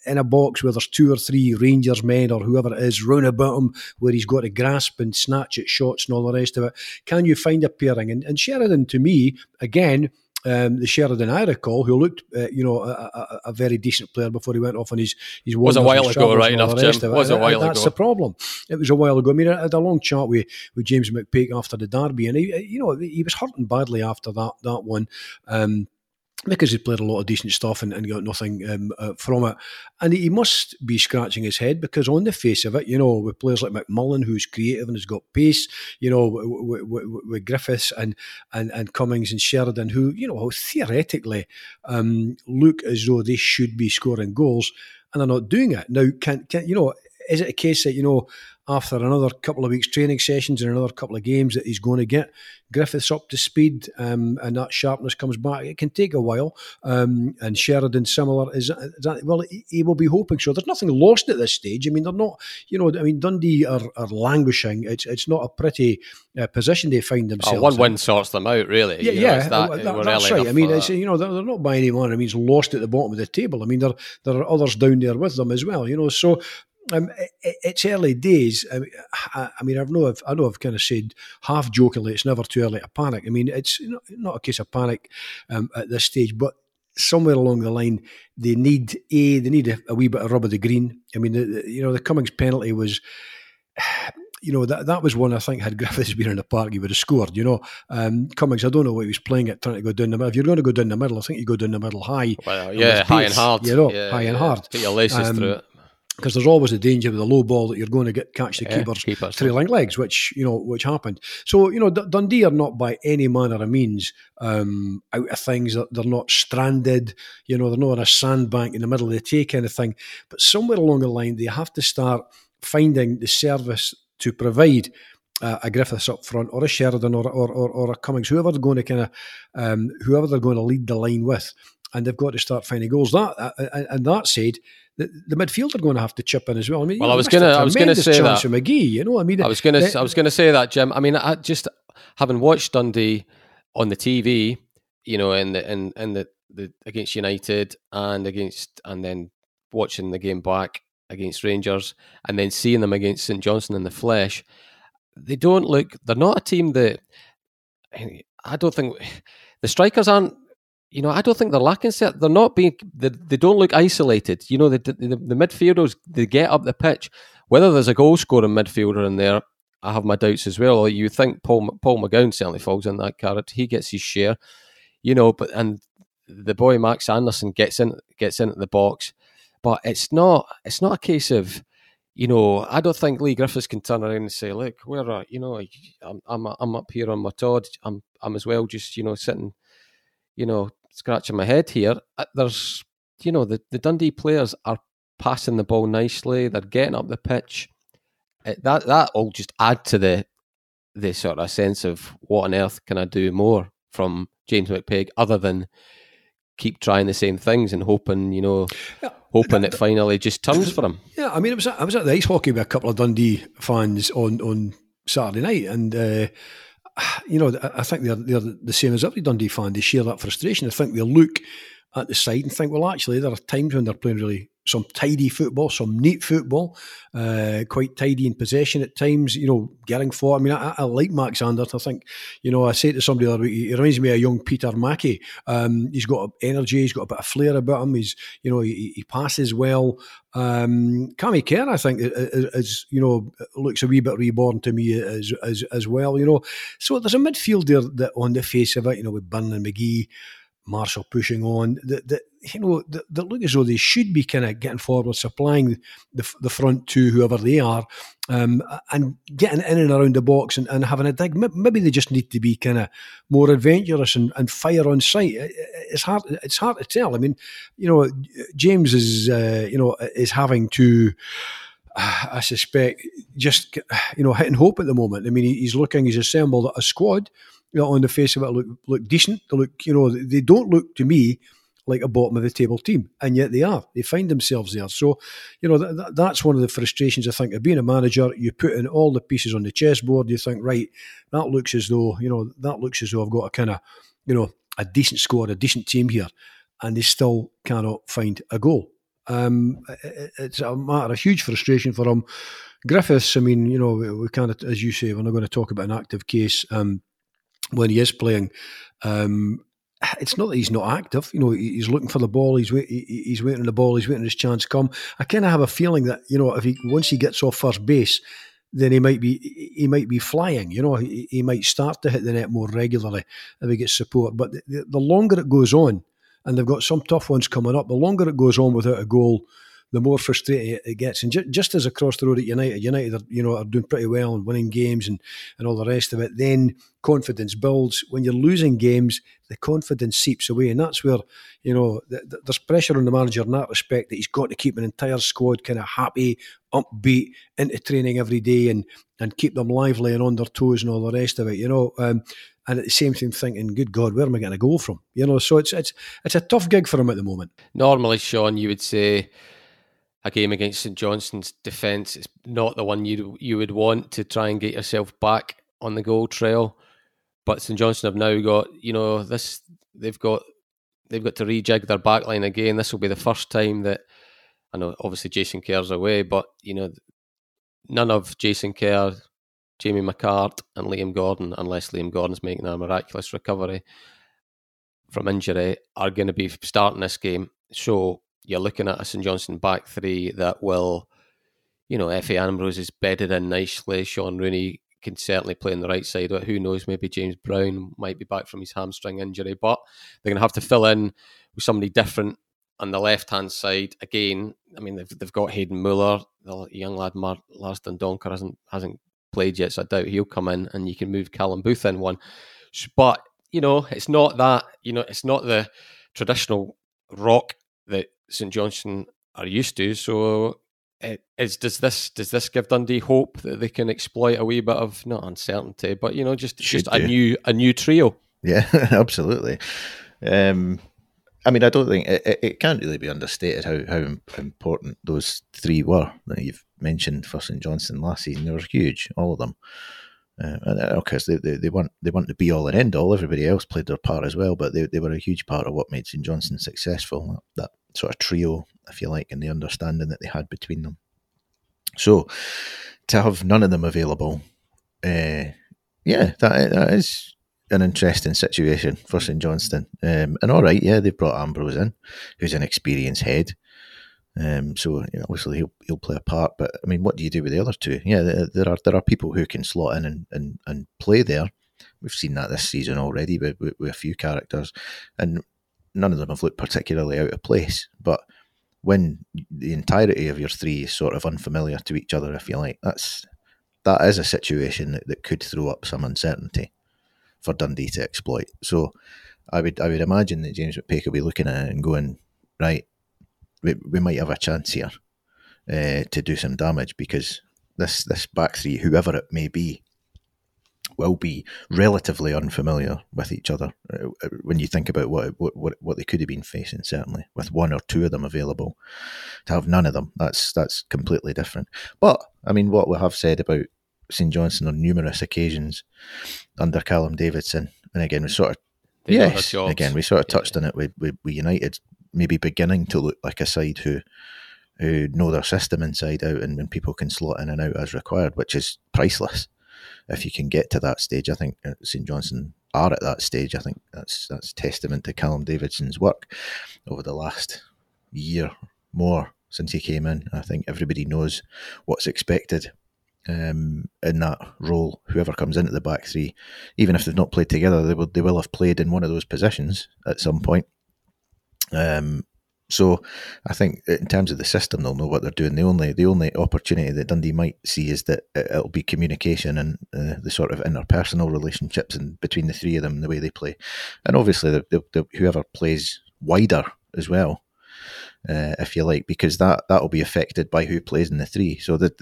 in a box where there's two or three Rangers men or whoever it is round about him where he's got to grasp and snatch at shots and all the rest of it? Can you find a pairing? And, and Sheridan, to me, again, um, the Sheridan I recall, who looked, uh, you know, a, a, a, very decent player before he went off on his his was a while ago, right enough, Jim. Was a while ago. That's the problem. It was a while ago. I mean, I had a long chat with, with James McPake after the derby, and he, you know, he was hurting badly after that that one. Um, because he played a lot of decent stuff and, and got nothing um, uh, from it. And he must be scratching his head because, on the face of it, you know, with players like McMullan, who's creative and has got pace, you know, with, with, with Griffiths and, and, and Cummings and Sheridan, who, you know, theoretically um, look as though they should be scoring goals and they're not doing it. Now, can, can you know, is it a case that, you know, after another couple of weeks training sessions and another couple of games that he's going to get Griffiths up to speed um, and that sharpness comes back. It can take a while. Um, and Sheridan similar is, is that, well, he, will be hoping so. There's nothing lost at this stage. I mean, they're not. You know, I mean, Dundee are, are languishing. It's it's not a pretty uh, position they find themselves. Oh, one win sorts them out, really. Yeah, you know, yeah, that, that, that's right. I mean, it's, you know, they're, they're not by any manner. I mean, it's lost at the bottom of the table. I mean, there there are others down there with them as well. You know, so um, it, it's early days. I mean, I, I mean, I've know I've, I know I've kind of said half jokingly, it's never too early to panic. I mean, it's not, not a case of panic um, at this stage, but somewhere along the line, they need a they need a, a wee bit of rub of the green. I mean, the, the, you know, the Cummings penalty was. You know that that was one I think had Griffiths been in the park, he would have scored. You know, um, Cummings. I don't know what he was playing at, trying to go down the middle. If you're going to go down the middle, I think you go down the middle high. Well, yeah, high and hard. You know, yeah, high yeah. and hard. Get your laces um, through it because there's always a danger with a low ball that you're going to get catch the Yeah, keeper's keepers. trailing legs, which you know which happened. So you know D- Dundee are not by any manner of means um, out of things. They're- They're not stranded. You know they're not on a sandbank in the middle of the take kind of thing. But somewhere along the line, they have to start finding the service to provide. Uh, a Griffiths up front, or a Sheridan, or or, or, or a Cummings, whoever they're going to kind of, um, whoever they're going to lead the line with, and they've got to start finding goals. That uh, and, and that said, the, the midfield are going to have to chip in as well. I mean, Well, I was gonna- I was gonna say that. McGhee. You know, I mean, I was gonna I was gonna say that, Jim. I mean, I just having watched Dundee on the TV, you know, in the in, in the, the against United and against and then watching the game back against Rangers and then seeing them against St Johnstone in the flesh, they don't look. They're not a team that I don't think the strikers aren't. You know, I don't think they're lacking set. They're not being. They, they don't look isolated. You know, the, the the midfielders they get up the pitch. Whether there's a goal scoring midfielder in there, I have my doubts as well. You think Paul Paul McGowan certainly falls in that category. He gets his share, you know. But and the boy Max Anderson gets in gets into the box, but it's not it's not a case of, you know. I don't think Leigh Griffiths can turn around and say, "Look, where are you know I'm I'm I'm up here on my Todd. I'm I'm as well just you know sitting, you know, scratching my head here." Uh, There's you know the the Dundee players are passing the ball nicely. They're getting up the pitch. It, that that will just add to the the sort of sense of what on earth can I do more from James McPake other than keep trying the same things and hoping you know Yeah, hoping it finally just turns for him. Yeah, I mean, I was at, I was at the ice hockey with a couple of Dundee fans on on Saturday night, and uh, you know, I think they're they're the same as Dundee fan. They share that frustration. I think they look at the side and think, well, actually, there are times when they're playing really some tidy football, some neat football, uh, quite tidy in possession at times. You know, getting for. I mean, I, I like Max Anders. I think, you know, I say to somebody the other week, he reminds me of young Peter Mackey. Um, he's got energy. He's got a bit of flair about him. He's, you know, he, he passes well. Um, Cammy Kerr, I think, is, is you know looks a wee bit reborn to me as as as well. You know, so there's a midfield there that, on the face of it, you know, with Byrne and McGhee, Marshall pushing on, that, that you know that, that look as though they should be kind of getting forward, supplying the the front two, whoever they are, um, and getting in and around the box and, and having a dig. Maybe they just need to be kind of more adventurous and, and fire on sight. It- it- It's hard. It's hard to tell. I mean, you know, James is uh, you know is having to. I suspect just you know hitting hope at the moment. I mean, he's looking. He's assembled a squad. You know, on the face of it, look look decent. They look, you know, they don't look to me like a bottom of the table team, and yet they are. They find themselves there. So, you know, that, that, that's one of the frustrations I think of being a manager. You put in all the pieces on the chessboard. You think, right, that looks as though you know that looks as though I've got a kind of you know a decent squad, a decent team here, and they still cannot find a goal. Um, it- it's a matter of huge frustration for him. Griffiths, I mean, you know, we, we kind of, as you say, we're not going to talk about an active case um, when he is playing. Um, it's not that he's not active. You know, he's looking for the ball. He's wait, he's waiting the ball. He's waiting his chance come. I kind of have a feeling that you know if he once he gets off first base, then he might be he might be flying. You know, he, he might start to hit the net more regularly if he gets support. But the, the longer it goes on, and they've got some tough ones coming up, the longer it goes on without a goal the more frustrating it gets. And ju- just as across the road at United, United are, you know are doing pretty well and winning games and, and all the rest of it. Then confidence builds. When you're losing games, the confidence seeps away, and that's where you know th- th- there's pressure on the manager in that respect that he's got to keep an entire squad kind of happy, upbeat, into training every day, and and keep them lively and on their toes and all the rest of it. You know. Um, and at the same time thinking, "Good God, where am I getting a goal from?" You know, so it's it's it's a tough gig for him at the moment. Normally, Sean, you would say a game against St Johnstone's defence is not the one you you would want to try and get yourself back on the goal trail. But St Johnstone have now got you know this they've got they've got to rejig their backline again. This will be the first time that I know obviously Jason Kerr's away, but you know none of Jason Kerr, Jamie McCart, and Liam Gordon, unless Liam Gordon's making a miraculous recovery from injury, are going to be starting this game. So you're looking at a St Johnstone back three that will, you know, Efe Ambrose is bedded in nicely. Shaun Rooney can certainly play on the right side. Who knows? Maybe James Brown might be back from his hamstring injury. But they're going to have to fill in with somebody different on the left hand side. Again, I mean, they've, they've got Hayden Muller, the young lad Mar- Lars Dendoncker hasn't hasn't played yet, so I doubt he'll come in, and you can move Callum Booth in one. But you know, it's not that. You know, it's not the traditional rock that St Johnstone are used to. So, eh, is does this does this give Dundee hope that they can exploit a wee bit of not uncertainty, but you know, just just a new a new trio? Yeah, absolutely. Um, I mean, I don't think it, it, can't really be understated how, how important those three were that you've mentioned for St Johnstone last season. They were huge, all of them. Uh, and of course, they, they, they weren't they weren't the be all and end all. Everybody else played their part as well, but they, they were a huge part of what made St Johnstone successful. That sort of trio, if you like, and the understanding that they had between them. So to have none of them available, uh, yeah, that that is an interesting situation for St Johnstone. Um, and all right, yeah, they've brought Ambrose in, who's an experienced head. Um, so you know, obviously he'll he'll play a part. But I mean, what do you do with the other two? Yeah, there are there are people who can slot in and, and, and play there. We've seen that this season already with, with, with a few characters, and none of them have looked particularly out of place. But when the entirety of your three is sort of unfamiliar to each other, if you like, that's that is a situation that, that could throw up some uncertainty for Dundee to exploit. So I would I would imagine that James McPake will be looking at it and going, right, we, we might have a chance here uh, to do some damage because this this back three, whoever it may be, will be relatively unfamiliar with each other uh, uh, when you think about what, what what they could have been facing. Certainly, with one or two of them available, to have none of them, that's that's completely different. But I mean, what we have said about St Johnstone on numerous occasions under Callum Davidson, and again we sort of they yes, again we sort of touched yeah. on it with, with, with United maybe beginning to look like a side who who know their system inside out and, and people can slot in and out as required, which is priceless if you can get to that stage. I think uh, St Johnstone are at that stage. I think that's that's testament to Callum Davidson's work over the last year more since he came in. I think everybody knows what's expected um, in that role. Whoever comes into the back three, even if they've not played together, they will they will have played in one of those positions at some point. Um, so I think in terms of the system, they'll know what they're doing. The only the only opportunity that Dundee might see is that it'll be communication and uh, the sort of interpersonal relationships and between the three of them, the way they play, and obviously the, the, the, whoever plays wider as well, uh, if you like, because that that will be affected by who plays in the three. So that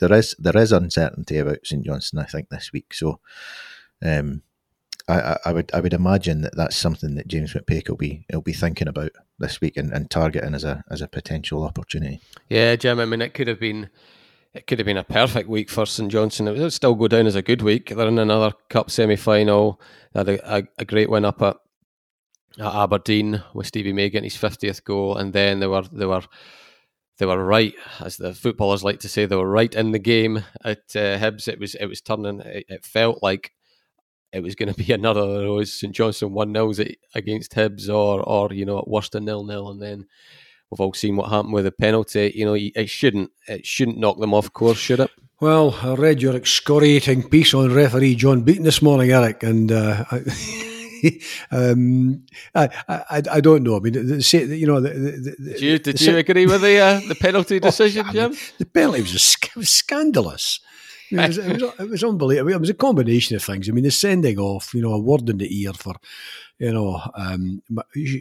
there is there is uncertainty about St Johnstone, I think, this week. So. Um, I, I, would I would imagine that that's something that James McPake will be will be thinking about this week and, and targeting as a as a potential opportunity. Yeah, Jim. I mean, it could have been it could have been a perfect week for St Johnstone. It would still go down as a good week. They're in another cup semi final. They had a, a, a, great win up at, at Aberdeen with Stevie May getting his fiftieth goal, and then they were they were they were right, as the footballers like to say, they were right in the game at uh, Hibs. It was it was turning. It, it felt like it was going to be another of those St Johnstone one nils against Hibs, or or you know at worst a nil nil, and then we've all seen what happened with the penalty. You know, it shouldn't it shouldn't knock them off course, should it? Well, I read your excoriating piece on referee John Beaton this morning, Eric, and uh, I, um, I, I, I don't know. I mean, the, you know, the, the, did you did you agree with the uh, the penalty oh, decision, oh, Jim? the penalty was, was scandalous. It, was, it, was, it was unbelievable. It was a combination of things. I mean, the sending off, you know, a word in the ear for you know, um,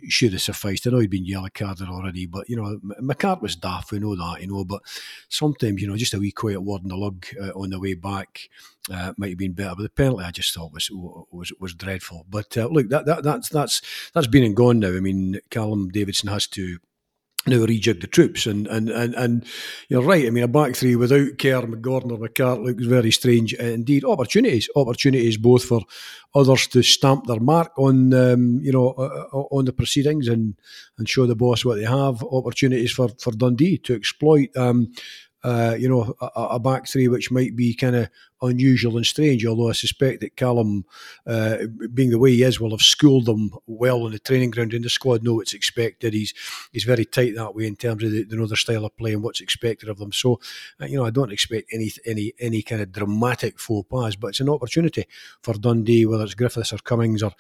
should have sufficed. I know he'd been yellow carded already, but you know, McCart was daft. We know that, you know. But sometimes, you know, just a wee quiet word in the lug uh, on the way back uh, might have been better. But the penalty, I just thought was was was dreadful. But uh, look, that, that that's that's that's been and gone now. I mean, Callum Davidson has to now rejig the troops. And, and, and, and you're right. I mean, a back three without Kerr, McGordon, or McCart looks very strange. Uh, indeed, opportunities, opportunities both for others to stamp their mark on, um, you know, uh, on the proceedings and, and show the boss what they have. Opportunities for, for Dundee to exploit. Um, uh, you know, a, a, back three which might be kind of unusual and strange. Although I suspect that Callum, uh, being the way he is, will have schooled them well on the training ground. And the squad know what's expected. He's he's very tight that way in terms of the, you know their style of play and what's expected of them. So, uh, you know, I don't expect any any any kind of dramatic faux pas, but it's an opportunity for Dundee, whether it's Griffiths or Cummings or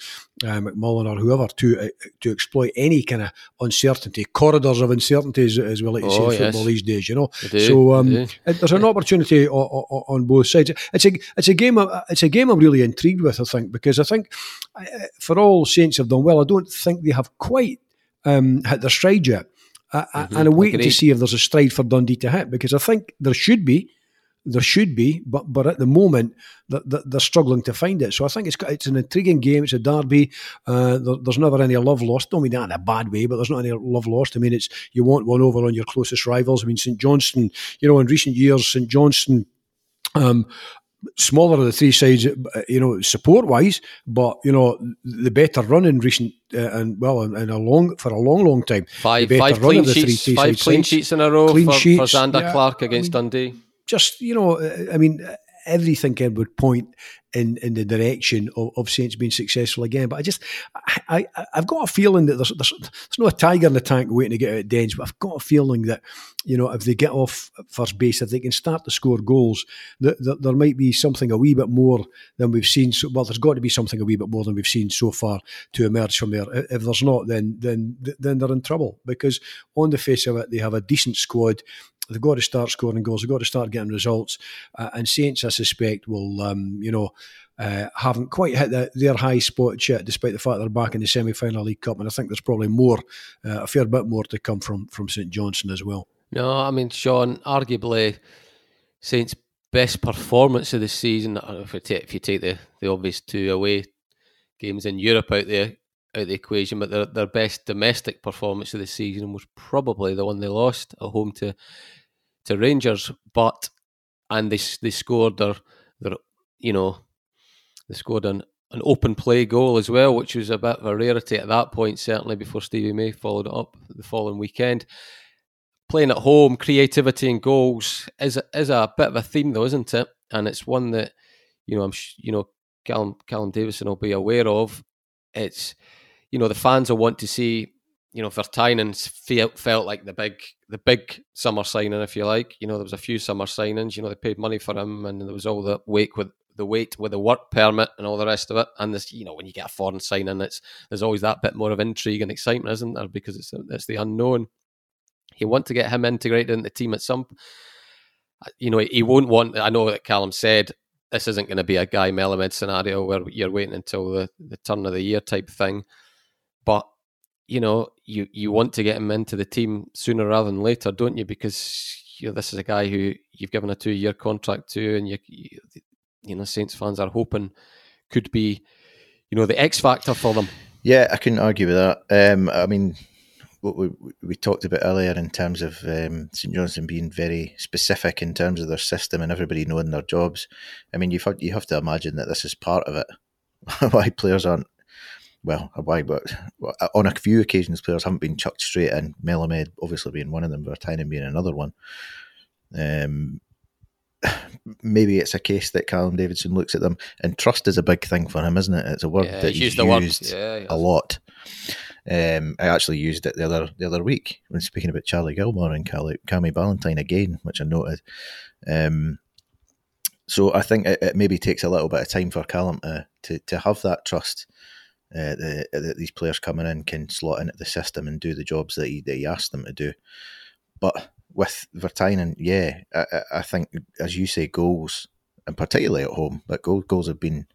uh, McMullan or whoever, to uh, to exploit any kind of uncertainty, corridors of uncertainty, as, as we like to oh, say in yes. football these days. You know, so um, there's an opportunity on, on, on both sides it's a it's a game it's a game I'm really intrigued with. I think because I think for all Saints have done well, I don't think they have quite um, hit their stride yet. mm-hmm. And I'm waiting to see if there's a stride for Dundee to hit because I think there should be, there should be, but but at the moment they're, they're struggling to find it. So I think it's it's an intriguing game. It's a derby. Uh, there, there's never any love lost. Don't mean that in a bad way, but there's not any love lost. I mean, it's you want one over on your closest rivals. I mean, St Johnstone. You know, in recent years, St Johnstone um, smaller of the three sides, uh, you know, support wise, but you know, the better run in recent uh, and well, in, a long for a long, long time. Five, five clean sheets, three, five clean sides. sheets in a row clean for, sheets, for Zander yeah, Clark against I mean, Dundee. Just you know, uh, I mean, everything would point in, in the direction of, of Saints being successful again. But I just, I, I, have got a feeling that there's, there's, there's no tiger in the tank waiting to get out of Dens, but I've got a feeling that, you know, if they get off first base, if they can start to score goals, that, that there might be something a wee bit more than we've seen. So, well, there's got to be something a wee bit more than we've seen so far to emerge from there. If there's not, then then then they're in trouble because on the face of it, they have a decent squad they've got to start scoring goals. They've got to start getting results. Uh, and Saints, I suspect, will um, you know uh, haven't quite hit the, their high spot yet, despite the fact they're back in the semi-final League Cup. And I think there's probably more, uh, a fair bit more to come from from St Johnstone as well. No, I mean, Sean, arguably Saints' best performance of the season. If you take, if you take the, the obvious two away games in Europe out there out of the equation, but their their best domestic performance of the season was probably the one they lost at home to to Rangers. But and they they scored their their you know they scored an, an open play goal as well, which was a bit of a rarity at that point, certainly before Stevie May followed up the following weekend. Playing at home, creativity and goals is is a bit of a theme, though, isn't it? And it's one that you know I'm you know Callum Callum Davidson will be aware of. It's you know the fans will want to see you know Vertainen felt felt like the big the big summer signing, if you like. You know there was a few summer signings. You know they paid money for him, and there was all the weight with the weight with the work permit and all the rest of it. And this, you know, when you get a foreign signing, it's there's always that bit more of intrigue and excitement, isn't there? Because it's it's the unknown. You want to get him integrated in the team at some. Uh, you know, he won't want. I know that Callum said this isn't going to be a Guy Melamed scenario where you're waiting until the, the turn of the year type thing. But you know, you you want to get him into the team sooner rather than later, don't you? Because you know this is a guy who you've given a two year contract to, and you, you you know Saints fans are hoping could be, you know, the X factor for them. Yeah, I couldn't argue with that. Um, I mean, what we, we talked about earlier in terms of um, St Johnstone being very specific in terms of their system and everybody knowing their jobs. I mean, you have you have to imagine that this is part of it. why players aren't well, why, but on a few occasions, players haven't been chucked straight in. Melamed obviously being one of them, Vertainen being another one. Um, maybe it's a case that Callum Davidson looks at them, and trust is a big thing for him, isn't it? It's a word Yeah, that he's used used Yeah, he a lot. Um, I actually used it the other the other week when speaking about Charlie Gilmour and Cali, Cammy Ballantyne again, which I noted. Um, so I think it, it maybe takes a little bit of time for Callum to to, to have that trust uh, that, that these players coming in can slot into the system and do the jobs that he, that he asked them to do. But with Vertainen, yeah, I, I- think as you say, goals and particularly at home, but goals goals have been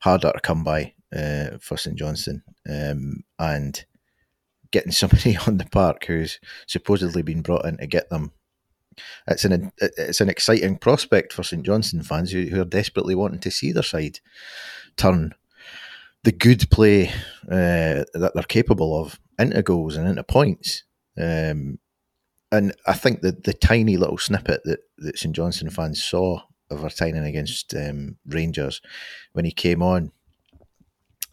harder to come by uh, for St Johnstone, um, and getting somebody on the park who's supposedly been brought in to get them. It's an it's an exciting prospect for St Johnstone fans who, who are desperately wanting to see their side turn the good play uh, that they're capable of into goals and into points. Um, and I think that the tiny little snippet that, that St Johnstone fans saw of Vertainen against um, Rangers when he came on,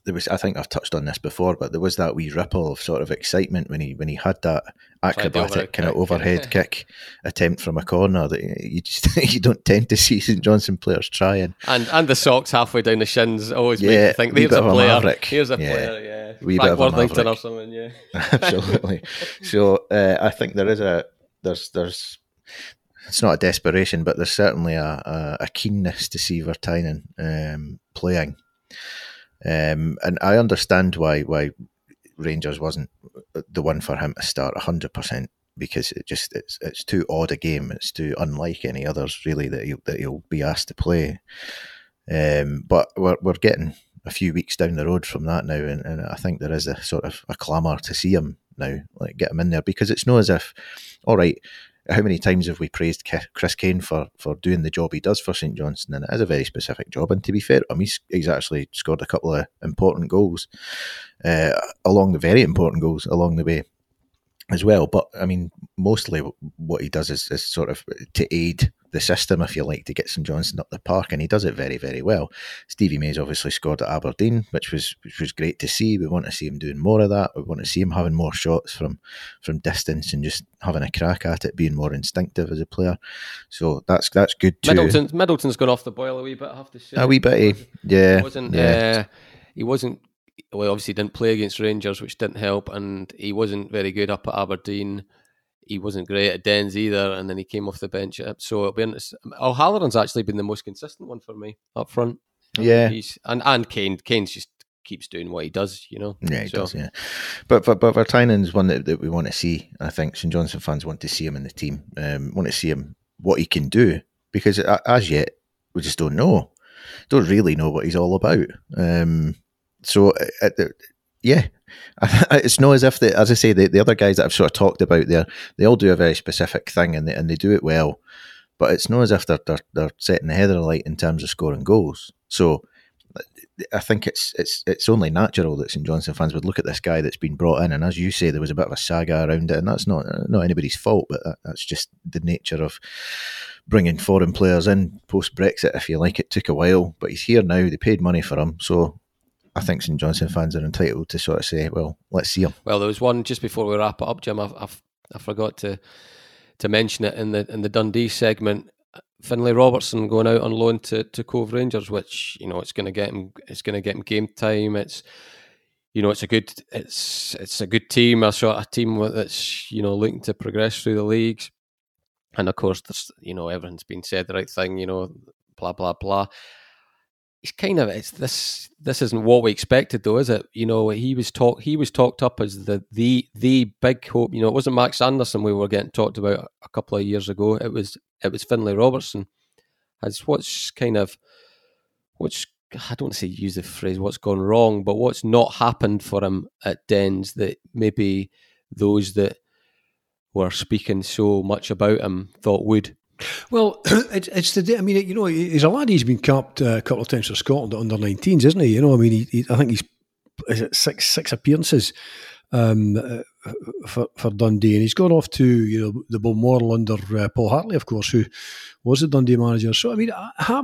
there was I think I've touched on this before, but there was that wee ripple of sort of excitement when he when he had that acrobatic kind of overhead kick attempt from a corner that you just you don't tend to see St Johnstone players trying. And and the socks halfway down the shins always make Yeah, you think there's a player. maverick. Here's a Yeah. player, yeah. Wee Frank bit of a Worthington or something, yeah. Absolutely. so uh, I think there is a there's there's it's not a desperation, but there's certainly a, a, a keenness to see Vertainen um, playing. Um, and I understand why why Rangers wasn't the one for him to start hundred percent because it just it's it's too odd a game. It's too unlike any others really that he'll, that he'll be asked to play. Um, but we're we're getting a few weeks down the road from that now, and, and I think there is a sort of a clamour to see him now, like get him in there because it's not as if, all right, how many times have we praised Chris Kane for for doing the job he does for St Johnstone, and it is a very specific job. And to be fair, I mean, he's, he's actually scored a couple of important goals, uh, along the very important goals along the way as well. But I mean, mostly what he does is, is sort of to aid the system, if you like, to get St Johnstone up the park, and he does it very, very well. Stevie Mays obviously scored at Aberdeen, which was which was great to see. We want to see him doing more of that. We want to see him having more shots from from distance and just having a crack at it, being more instinctive as a player. So that's that's good too. Middleton, Middleton's gone off the boil a wee bit, I have to say. A wee bit, eh? yeah, He wasn't. yeah. Uh, he wasn't. Well, obviously didn't play against Rangers, which didn't help, and he wasn't very good up at Aberdeen. He wasn't great at Dens either, and then he came off the bench. So it'll be interesting. O'Halloran's actually been the most consistent one for me up front. Yeah. he's and and Kane. Kane's just keeps doing what he does. You know. Yeah, he So- does. Yeah, but but but Vertainen's one that, that we want to see. I think St Johnstone fans want to see him in the team. Um, want to see him what he can do because as yet we just don't know, don't really know what he's all about. Um, so uh, uh, yeah, it's not as if as I say the, the other guys that I've sort of talked about there, they all do a very specific thing and they, and they do it well. But it's not as if they're, they're they're setting the head of the light in terms of scoring goals. So I think it's it's it's only natural that St Johnstone fans would look at this guy that's been brought in, and as you say, there was a bit of a saga around it, and that's not not anybody's fault, but that, that's just the nature of bringing foreign players in post Brexit. If you like, it took a while, but he's here now. They paid money for him, so I think St Johnstone fans are entitled to sort of say, "Well, let's see him." Well, there was one just before we wrap it up, Jim. I, I, I forgot to to mention it in the in the Dundee segment. Finlay Robertson going out on loan to, to Cove Rangers, which you know it's going to get him. It's going to get him game time. It's you know it's a good it's it's a good team. A sort of team that's you know looking to progress through the leagues, and of course there's you know everything's been said the right thing. You know, blah blah blah he's kind of it's this this isn't what we expected though is it? You know he was talk he was talked up as the the the big hope. You know it wasn't max anderson we were getting talked about a couple of years ago. It was it was finlay robertson. As what's kind of what's i don't want to say use the phrase what's gone wrong but what's not happened for him at dens that maybe those that were speaking so much about him thought would Well, it's, it's the. I mean, you know, he's a lad. He's been capped uh, a couple of times for Scotland under 19s, isn't he? You know, I mean, he, he, I think he's is it six six appearances um, uh, for for Dundee, and he's gone off to you know the Balmoral under uh, Paul Hartley, of course, who was the Dundee manager. So I mean,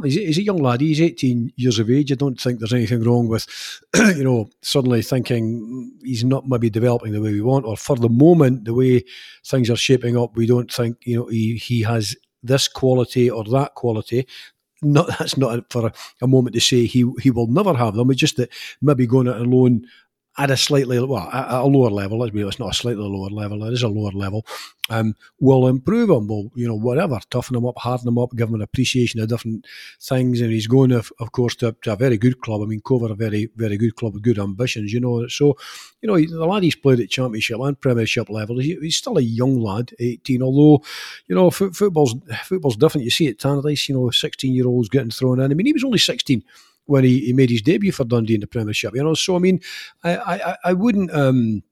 he's, he's a young lad. He's 18 years of age. I don't think there's anything wrong with you know suddenly thinking he's not maybe developing the way we want, or for the moment the way things are shaping up, we don't think you know he he has this quality or that quality. Not that's not for a, a moment to say he he will never have them. It's just that maybe going out alone at a slightly well a lower level. Let's be it's not a slightly lower level. It is a lower level. Um, will improve him. Will you know whatever toughen him up, harden him up, give him an appreciation of different things. And he's going, of, of course, to, to, a very good club. I mean, Cover a very very good club with good ambitions. You know, so you know the lad he's played at Championship and Premiership level. He, he's still a young lad, eighteen. Although you know football's football's different. You see it Tannadice, you know, sixteen year olds getting thrown in. I mean, he was only sixteen when he, he made his debut for Dundee in the Premiership. You know, so I mean, I I, I wouldn't. Um,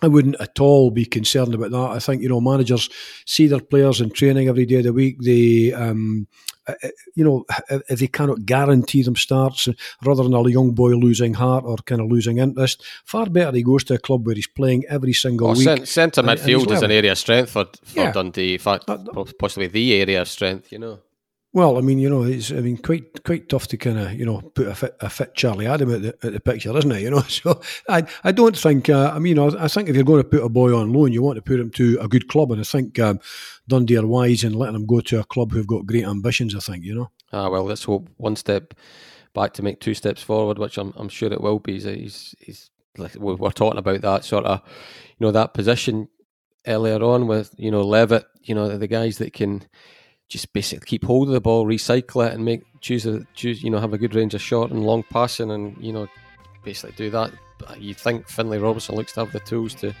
I wouldn't at all be concerned about that. I think you know managers see their players in training every day of the week. They, um, uh, uh, you know, if they cannot guarantee them starts, rather than a young boy losing heart or kind of losing interest, far better he goes to a club where he's playing every single well, week. Centre midfield is an area of strength for, for yeah. Dundee. In fact, possibly the area of strength. You know. Well, I mean, you know, it's I mean, quite quite tough to kind of you know put a fit, a fit Charlie Adam at the, at the picture, isn't it? You know, so I I don't think uh, I mean, know, I think if you're going to put a boy on loan, you want to put him to a good club, and I think um, Dundee are wise in letting him go to a club who've got great ambitions. I think you know. Ah well, let's hope one step back to make two steps forward, which I'm I'm sure it will be. He's he's, he's we're talking about that sort of you know that position earlier on with you know Levitt, you know the guys that can just basically keep hold of the ball, recycle it, and make choose a choose. You know, have a good range of short and long passing, and you know, basically do that. You think Finlay Robertson looks to have the tools to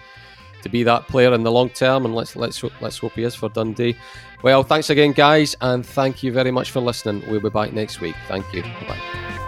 to be that player in the long term, and let's let's let's hope he is for Dundee. Well, thanks again, guys, and thank you very much for listening. We'll be back next week. Thank you. Bye.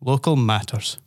Local matters.